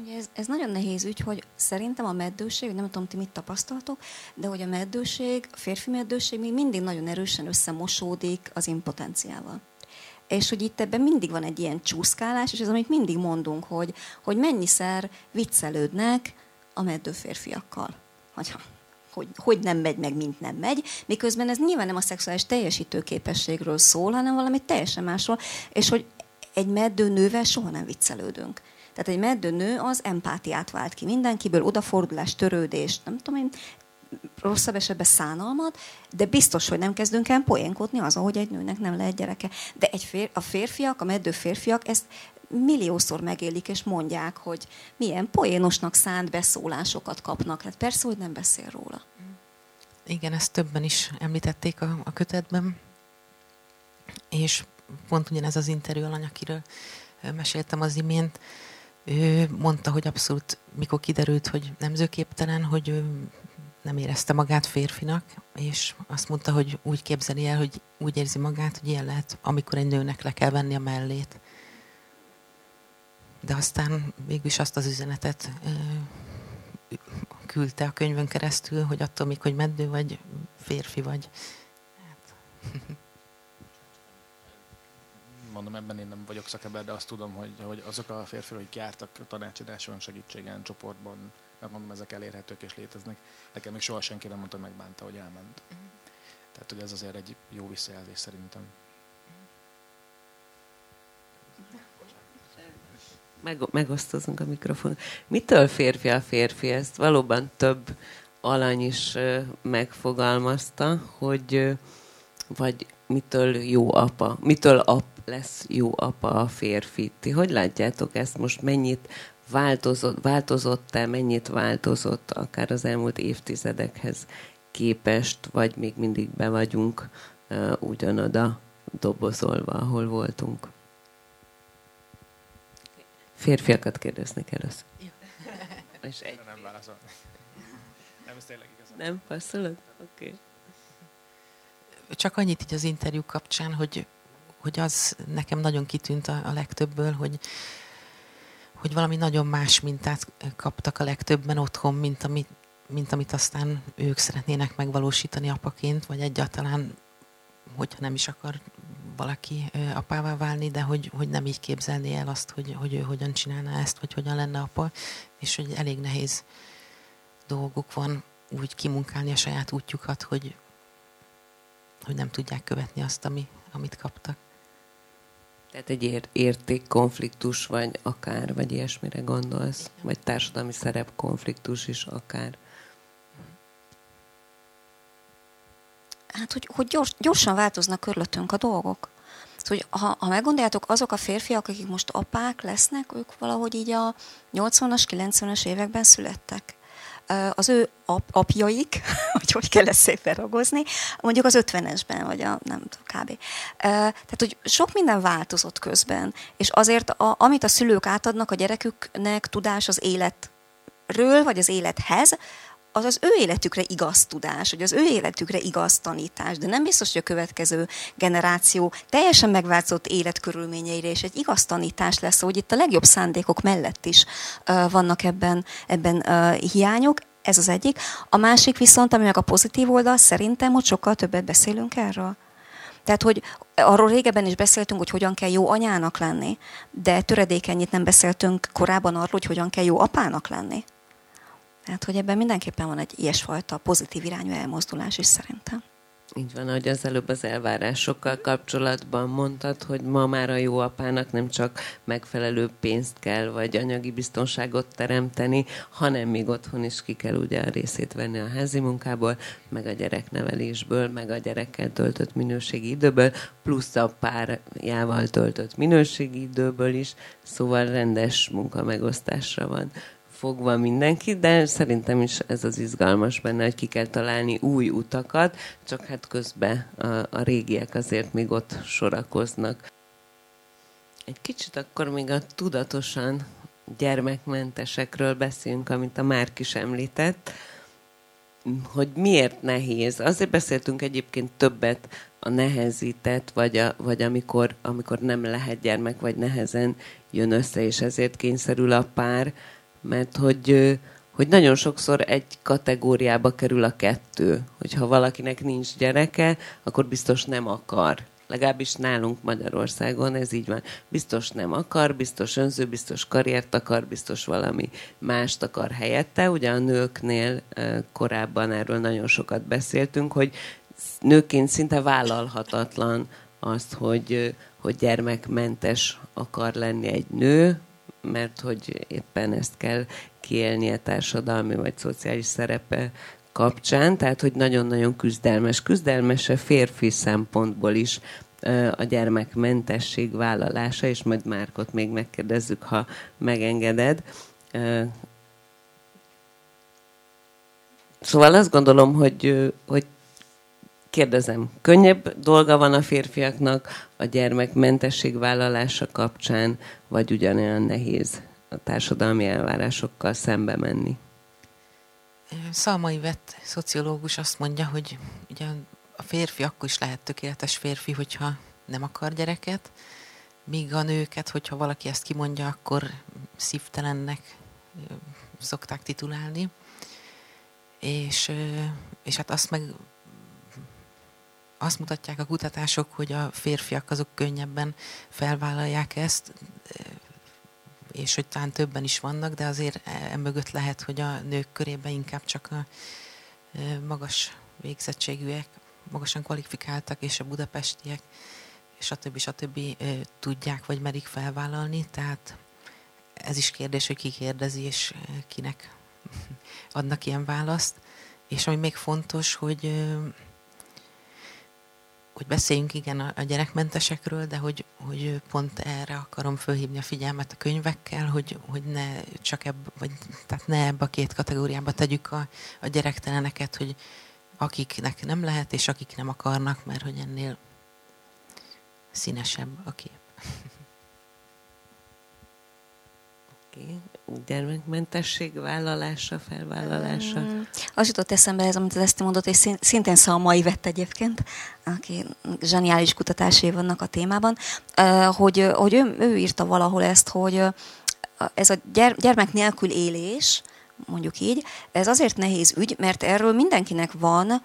Ugye ez, ez nagyon nehéz ügy, hogy szerintem a meddőség, nem tudom, ti mit tapasztaltok, de hogy a meddőség, a férfi meddőség még mindig nagyon erősen összemosódik az impotenciával. És hogy itt ebben mindig van egy ilyen csúszkálás, és ez amit mindig mondunk, hogy, hogy mennyiszer viccelődnek a meddő férfiakkal. Hogy, hogy, hogy nem megy meg, mint nem megy, miközben ez nyilván nem a szexuális teljesítőképességről szól, hanem valami teljesen másról, és hogy egy meddő nővel soha nem viccelődünk. Tehát egy meddőnő az empátiát vált ki mindenkiből, odafordulás, törődést, nem tudom én, rosszabb esetben szánalmat, de biztos, hogy nem kezdünk el poénkodni azon, hogy egy nőnek nem lehet gyereke. De egy fér, a férfiak, a meddő férfiak ezt milliószor megélik, és mondják, hogy milyen poénosnak szánt beszólásokat kapnak. Hát persze, hogy nem beszél róla.
Igen, ezt többen is említették a, a kötetben, és pont ugyanez az interjú alany, akiről meséltem az imént, ő mondta, hogy abszolút, mikor kiderült, hogy nemzőképtelen, hogy ő nem érezte magát férfinak, és azt mondta, hogy úgy képzeli el, hogy úgy érzi magát, hogy ilyen lehet, amikor egy nőnek le kell venni a mellét. De aztán végülis azt az üzenetet ö, küldte a könyvön keresztül, hogy attól még, hogy meddő vagy, férfi vagy. Hát. [LAUGHS]
mondom, ebben én nem vagyok szakember, de azt tudom, hogy, hogy azok a férfiak, akik jártak tanácsadáson, segítségen, csoportban, mert mondom, ezek elérhetők és léteznek. Nekem még soha senki nem mondta, hogy megbánta, hogy elment. Uh-huh. Tehát, hogy ez azért egy jó visszajelzés szerintem.
Meg, megosztozunk a mikrofon. Mitől férfi a férfi? Ezt valóban több alany is megfogalmazta, hogy vagy mitől jó apa, mitől ap lesz jó apa a férfi. Ti hogy látjátok ezt most? Mennyit változott, változott-e, mennyit változott akár az elmúlt évtizedekhez képest, vagy még mindig be vagyunk uh, ugyanoda dobozolva, ahol voltunk? Férfiakat kérdeznek először.
És egy. Nem válaszol. Nem, ez tényleg igazán.
Nem passzolod? Oké. Okay.
Csak annyit így az interjú kapcsán, hogy hogy az nekem nagyon kitűnt a, a legtöbbből, hogy, hogy valami nagyon más mintát kaptak a legtöbben otthon, mint amit, mint amit aztán ők szeretnének megvalósítani apaként, vagy egyáltalán, hogyha nem is akar valaki apává válni, de hogy, hogy nem így képzelné el azt, hogy, hogy ő hogyan csinálná ezt, vagy hogyan lenne apa, és hogy elég nehéz dolguk van úgy kimunkálni a saját útjukat, hogy, hogy nem tudják követni azt, ami, amit kaptak.
Tehát egy ér- értékkonfliktus, vagy akár, vagy ilyesmire gondolsz? Vagy társadalmi szerepkonfliktus is akár?
Hát, hogy, hogy gyors, gyorsan változnak körülöttünk a dolgok. Szóval, hogy ha, ha meggondoljátok, azok a férfiak, akik most apák lesznek, ők valahogy így a 80-as, 90-es években születtek az ő ap, apjaik, [LAUGHS] hogy hogy kell ezt szépen ragozni, mondjuk az 50-esben, vagy a nem tudom, kb. Tehát, hogy sok minden változott közben, és azért, a, amit a szülők átadnak a gyereküknek, tudás az életről, vagy az élethez, az az ő életükre igaz tudás, hogy az ő életükre igaz tanítás, de nem biztos, hogy a következő generáció teljesen megváltozott életkörülményeire és egy igaz tanítás lesz, hogy itt a legjobb szándékok mellett is uh, vannak ebben, ebben uh, hiányok. Ez az egyik. A másik viszont, ami meg a pozitív oldal, szerintem, hogy sokkal többet beszélünk erről. Tehát, hogy arról régebben is beszéltünk, hogy hogyan kell jó anyának lenni, de töredékenyit nem beszéltünk korábban arról, hogy hogyan kell jó apának lenni. Tehát, hogy ebben mindenképpen van egy ilyesfajta pozitív irányú elmozdulás is szerintem.
Így van, ahogy az előbb az elvárásokkal kapcsolatban mondtad, hogy ma már a jó apának nem csak megfelelő pénzt kell, vagy anyagi biztonságot teremteni, hanem még otthon is ki kell ugye a részét venni a házi munkából, meg a gyereknevelésből, meg a gyerekkel töltött minőségi időből, plusz a párjával töltött minőségi időből is, szóval rendes munkamegosztásra van fogva mindenki, de szerintem is ez az izgalmas benne, hogy ki kell találni új utakat, csak hát közben a, a régiek azért még ott sorakoznak. Egy kicsit akkor még a tudatosan gyermekmentesekről beszélünk, amit a Márk is említett, hogy miért nehéz. Azért beszéltünk egyébként többet a nehezített, vagy, a, vagy amikor, amikor nem lehet gyermek, vagy nehezen jön össze, és ezért kényszerül a pár, mert hogy, hogy nagyon sokszor egy kategóriába kerül a kettő. Hogyha valakinek nincs gyereke, akkor biztos nem akar. Legalábbis nálunk Magyarországon ez így van. Biztos nem akar, biztos önző, biztos karriert akar, biztos valami mást akar helyette. Ugye a nőknél korábban erről nagyon sokat beszéltünk, hogy nőként szinte vállalhatatlan azt, hogy, hogy gyermekmentes akar lenni egy nő, mert hogy éppen ezt kell kiélnie társadalmi vagy szociális szerepe kapcsán, tehát hogy nagyon-nagyon küzdelmes. Küzdelmes a férfi szempontból is a gyermekmentesség vállalása, és majd Márkot még megkérdezzük, ha megengeded. Szóval azt gondolom, hogy, hogy Kérdezem, könnyebb dolga van a férfiaknak a gyermekmentesség vállalása kapcsán, vagy ugyanolyan nehéz a társadalmi elvárásokkal szembe menni?
Szalmai vett szociológus azt mondja, hogy ugye a férfi akkor is lehet tökéletes férfi, hogyha nem akar gyereket, míg a nőket, hogyha valaki ezt kimondja, akkor szívtelennek szokták titulálni. És, és hát azt meg azt mutatják a kutatások, hogy a férfiak azok könnyebben felvállalják ezt, és hogy talán többen is vannak, de azért emögött lehet, hogy a nők körében inkább csak a magas végzettségűek, magasan kvalifikáltak, és a budapestiek, és a többi, stb. tudják, vagy merik felvállalni, tehát ez is kérdés, hogy ki kérdezi, és kinek [LAUGHS] adnak ilyen választ. És ami még fontos, hogy hogy beszéljünk igen a, gyerekmentesekről, de hogy, hogy pont erre akarom fölhívni a figyelmet a könyvekkel, hogy, hogy ne csak ebb, vagy, tehát ne ebbe a két kategóriába tegyük a, a gyerekteleneket, hogy akiknek nem lehet, és akik nem akarnak, mert hogy ennél színesebb a kép.
Okay. Gyermekmentesség vállalása, felvállalása? Mm,
az jutott eszembe ez, amit az Eszti mondott, és szintén Szalmai vett egyébként, aki zseniális kutatásai vannak a témában, hogy, hogy ő, ő írta valahol ezt, hogy ez a gyermek nélkül élés, mondjuk így, ez azért nehéz ügy, mert erről mindenkinek van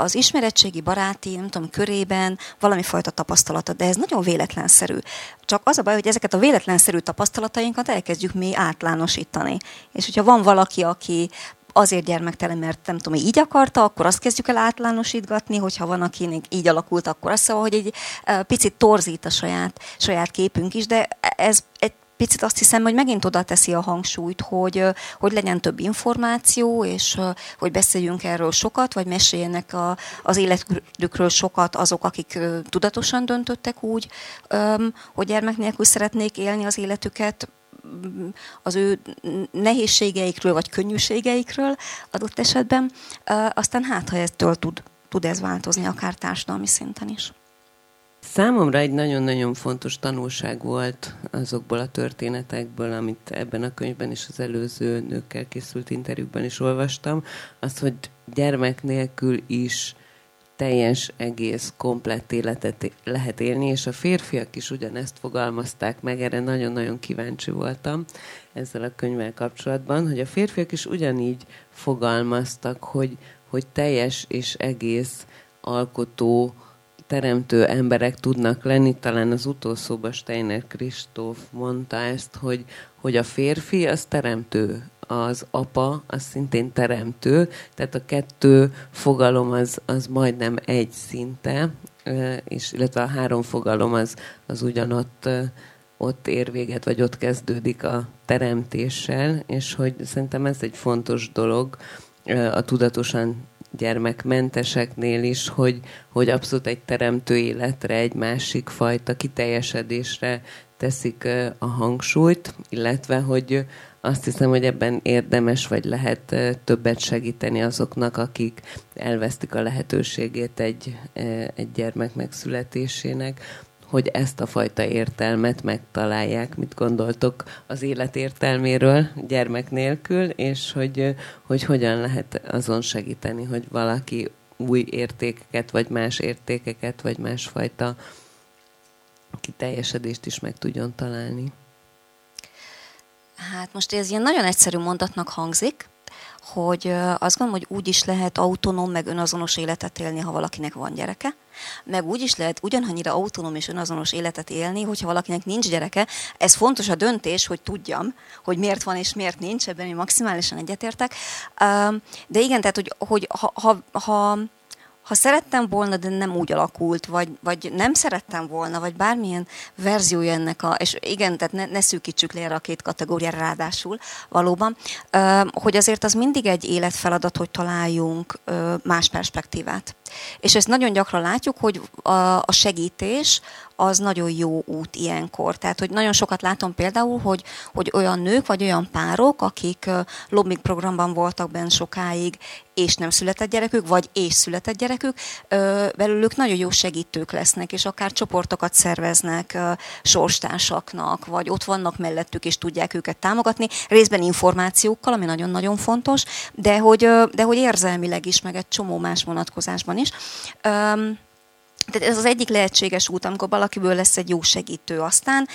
az ismeretségi baráti, nem tudom, körében valami fajta tapasztalata, de ez nagyon véletlenszerű. Csak az a baj, hogy ezeket a véletlenszerű tapasztalatainkat elkezdjük mi átlánosítani. És hogyha van valaki, aki azért gyermektelen, mert nem tudom, így akarta, akkor azt kezdjük el átlánosítgatni, hogyha van, akinek így alakult, akkor azt szóval, hogy egy picit torzít a saját, saját képünk is, de ez egy picit azt hiszem, hogy megint oda teszi a hangsúlyt, hogy, hogy legyen több információ, és hogy beszéljünk erről sokat, vagy meséljenek a, az életükről sokat azok, akik tudatosan döntöttek úgy, hogy gyermek nélkül szeretnék élni az életüket, az ő nehézségeikről, vagy könnyűségeikről adott esetben, aztán hát, ha ettől tud, tud ez változni, akár társadalmi szinten is.
Számomra egy nagyon-nagyon fontos tanulság volt azokból a történetekből, amit ebben a könyvben és az előző nőkkel készült interjúkban is olvastam, az, hogy gyermek nélkül is teljes, egész, komplett életet lehet élni, és a férfiak is ugyanezt fogalmazták meg, erre nagyon-nagyon kíváncsi voltam ezzel a könyvvel kapcsolatban, hogy a férfiak is ugyanígy fogalmaztak, hogy, hogy teljes és egész alkotó, teremtő emberek tudnak lenni. Talán az utolsóban Steiner Kristóf mondta ezt, hogy, hogy a férfi az teremtő az apa, az szintén teremtő, tehát a kettő fogalom az, az majdnem egy szinte, és illetve a három fogalom az, az ugyanott ott ér véget, vagy ott kezdődik a teremtéssel, és hogy szerintem ez egy fontos dolog a tudatosan gyermekmenteseknél is, hogy, hogy abszolút egy teremtő életre, egy másik fajta kiteljesedésre teszik a hangsúlyt, illetve hogy azt hiszem, hogy ebben érdemes vagy lehet többet segíteni azoknak, akik elvesztik a lehetőségét egy, egy gyermek megszületésének, hogy ezt a fajta értelmet megtalálják, mit gondoltok az élet értelméről gyermek nélkül, és hogy, hogy hogyan lehet azon segíteni, hogy valaki új értékeket, vagy más értékeket, vagy másfajta kiteljesedést is meg tudjon találni.
Hát most ez ilyen nagyon egyszerű mondatnak hangzik, hogy azt gondolom, hogy úgy is lehet autonóm, meg önazonos életet élni, ha valakinek van gyereke, meg úgy is lehet ugyanannyira autonóm és önazonos életet élni, hogyha valakinek nincs gyereke. Ez fontos a döntés, hogy tudjam, hogy miért van és miért nincs, ebben mi maximálisan egyetértek. De igen, tehát, hogy, hogy ha, ha, ha ha szerettem volna, de nem úgy alakult, vagy, vagy nem szerettem volna, vagy bármilyen verziója ennek a, és igen, tehát ne, ne szűkítsük le erre a két kategóriára ráadásul valóban, hogy azért az mindig egy életfeladat, hogy találjunk más perspektívát. És ezt nagyon gyakran látjuk, hogy a, segítés az nagyon jó út ilyenkor. Tehát, hogy nagyon sokat látom például, hogy, hogy olyan nők, vagy olyan párok, akik lobbing programban voltak benne sokáig, és nem született gyerekük, vagy és született gyerekük, belőlük nagyon jó segítők lesznek, és akár csoportokat szerveznek sorstársaknak, vagy ott vannak mellettük, és tudják őket támogatni, részben információkkal, ami nagyon-nagyon fontos, de hogy, de hogy érzelmileg is, meg egy csomó más vonatkozásban is. Tehát ez az egyik lehetséges út, amikor valakiből lesz egy jó segítő aztán,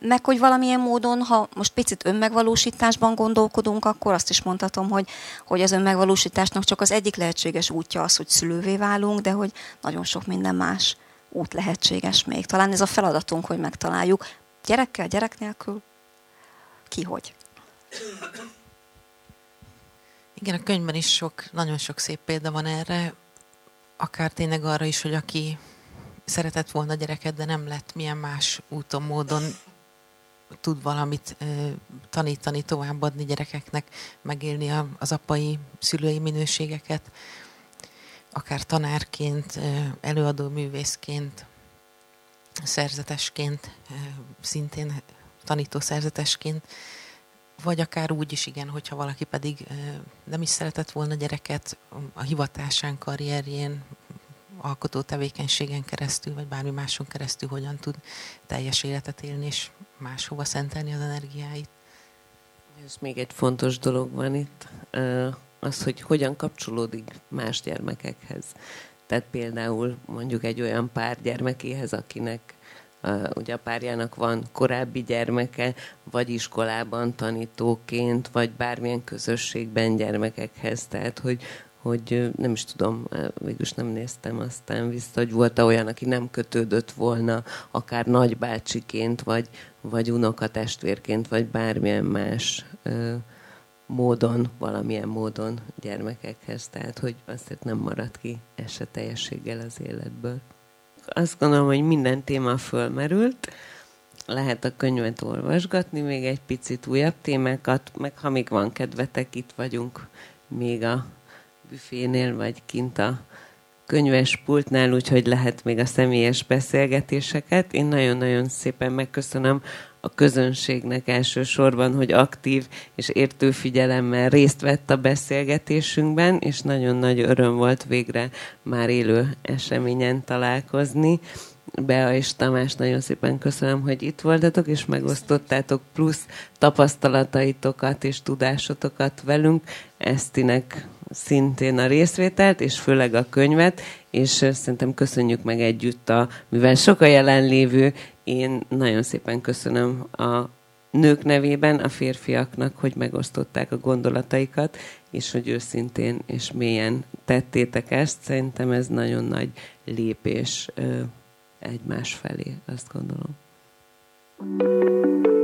meg hogy valamilyen módon, ha most picit önmegvalósításban gondolkodunk, akkor azt is mondhatom, hogy, hogy az önmegvalósításnak csak az egyik lehetséges útja az, hogy szülővé válunk, de hogy nagyon sok minden más út lehetséges még. Talán ez a feladatunk, hogy megtaláljuk gyerekkel, gyerek nélkül, ki hogy.
Igen, a könyvben is sok, nagyon sok szép példa van erre, akár tényleg arra is, hogy aki szeretett volna gyereket, de nem lett, milyen más úton, módon tud valamit tanítani, továbbadni gyerekeknek, megélni az apai, szülői minőségeket, akár tanárként, előadó művészként, szerzetesként, szintén tanító szerzetesként, vagy akár úgy is, igen, hogyha valaki pedig nem is szeretett volna gyereket a hivatásán, karrierjén, alkotó tevékenységen keresztül, vagy bármi máson keresztül hogyan tud teljes életet élni, és máshova szentelni az energiáit.
És még egy fontos dolog van itt, az, hogy hogyan kapcsolódik más gyermekekhez. Tehát például mondjuk egy olyan pár gyermekéhez, akinek ugye a párjának van korábbi gyermeke, vagy iskolában tanítóként, vagy bármilyen közösségben gyermekekhez. Tehát, hogy, hogy nem is tudom, végülis nem néztem aztán vissza, hogy volt olyan, aki nem kötődött volna, akár nagybácsiként, vagy, vagy unokatestvérként, vagy bármilyen más módon, valamilyen módon gyermekekhez. Tehát, hogy azért nem marad ki ez se teljességgel az életből azt gondolom, hogy minden téma fölmerült, lehet a könyvet olvasgatni, még egy picit újabb témákat, meg ha még van kedvetek, itt vagyunk még a büfénél, vagy kint a könyves pultnál, úgyhogy lehet még a személyes beszélgetéseket. Én nagyon-nagyon szépen megköszönöm a közönségnek elsősorban, hogy aktív és értő figyelemmel részt vett a beszélgetésünkben, és nagyon nagy öröm volt végre már élő eseményen találkozni. Bea és Tamás, nagyon szépen köszönöm, hogy itt voltatok, és megosztottátok plusz tapasztalataitokat és tudásotokat velünk. Esztinek szintén a részvételt, és főleg a könyvet, és szerintem köszönjük meg együtt, a, mivel sok a jelenlévő, én nagyon szépen köszönöm a nők nevében a férfiaknak, hogy megosztották a gondolataikat, és hogy őszintén és mélyen tettétek ezt. Szerintem ez nagyon nagy lépés egymás felé, azt gondolom. thank you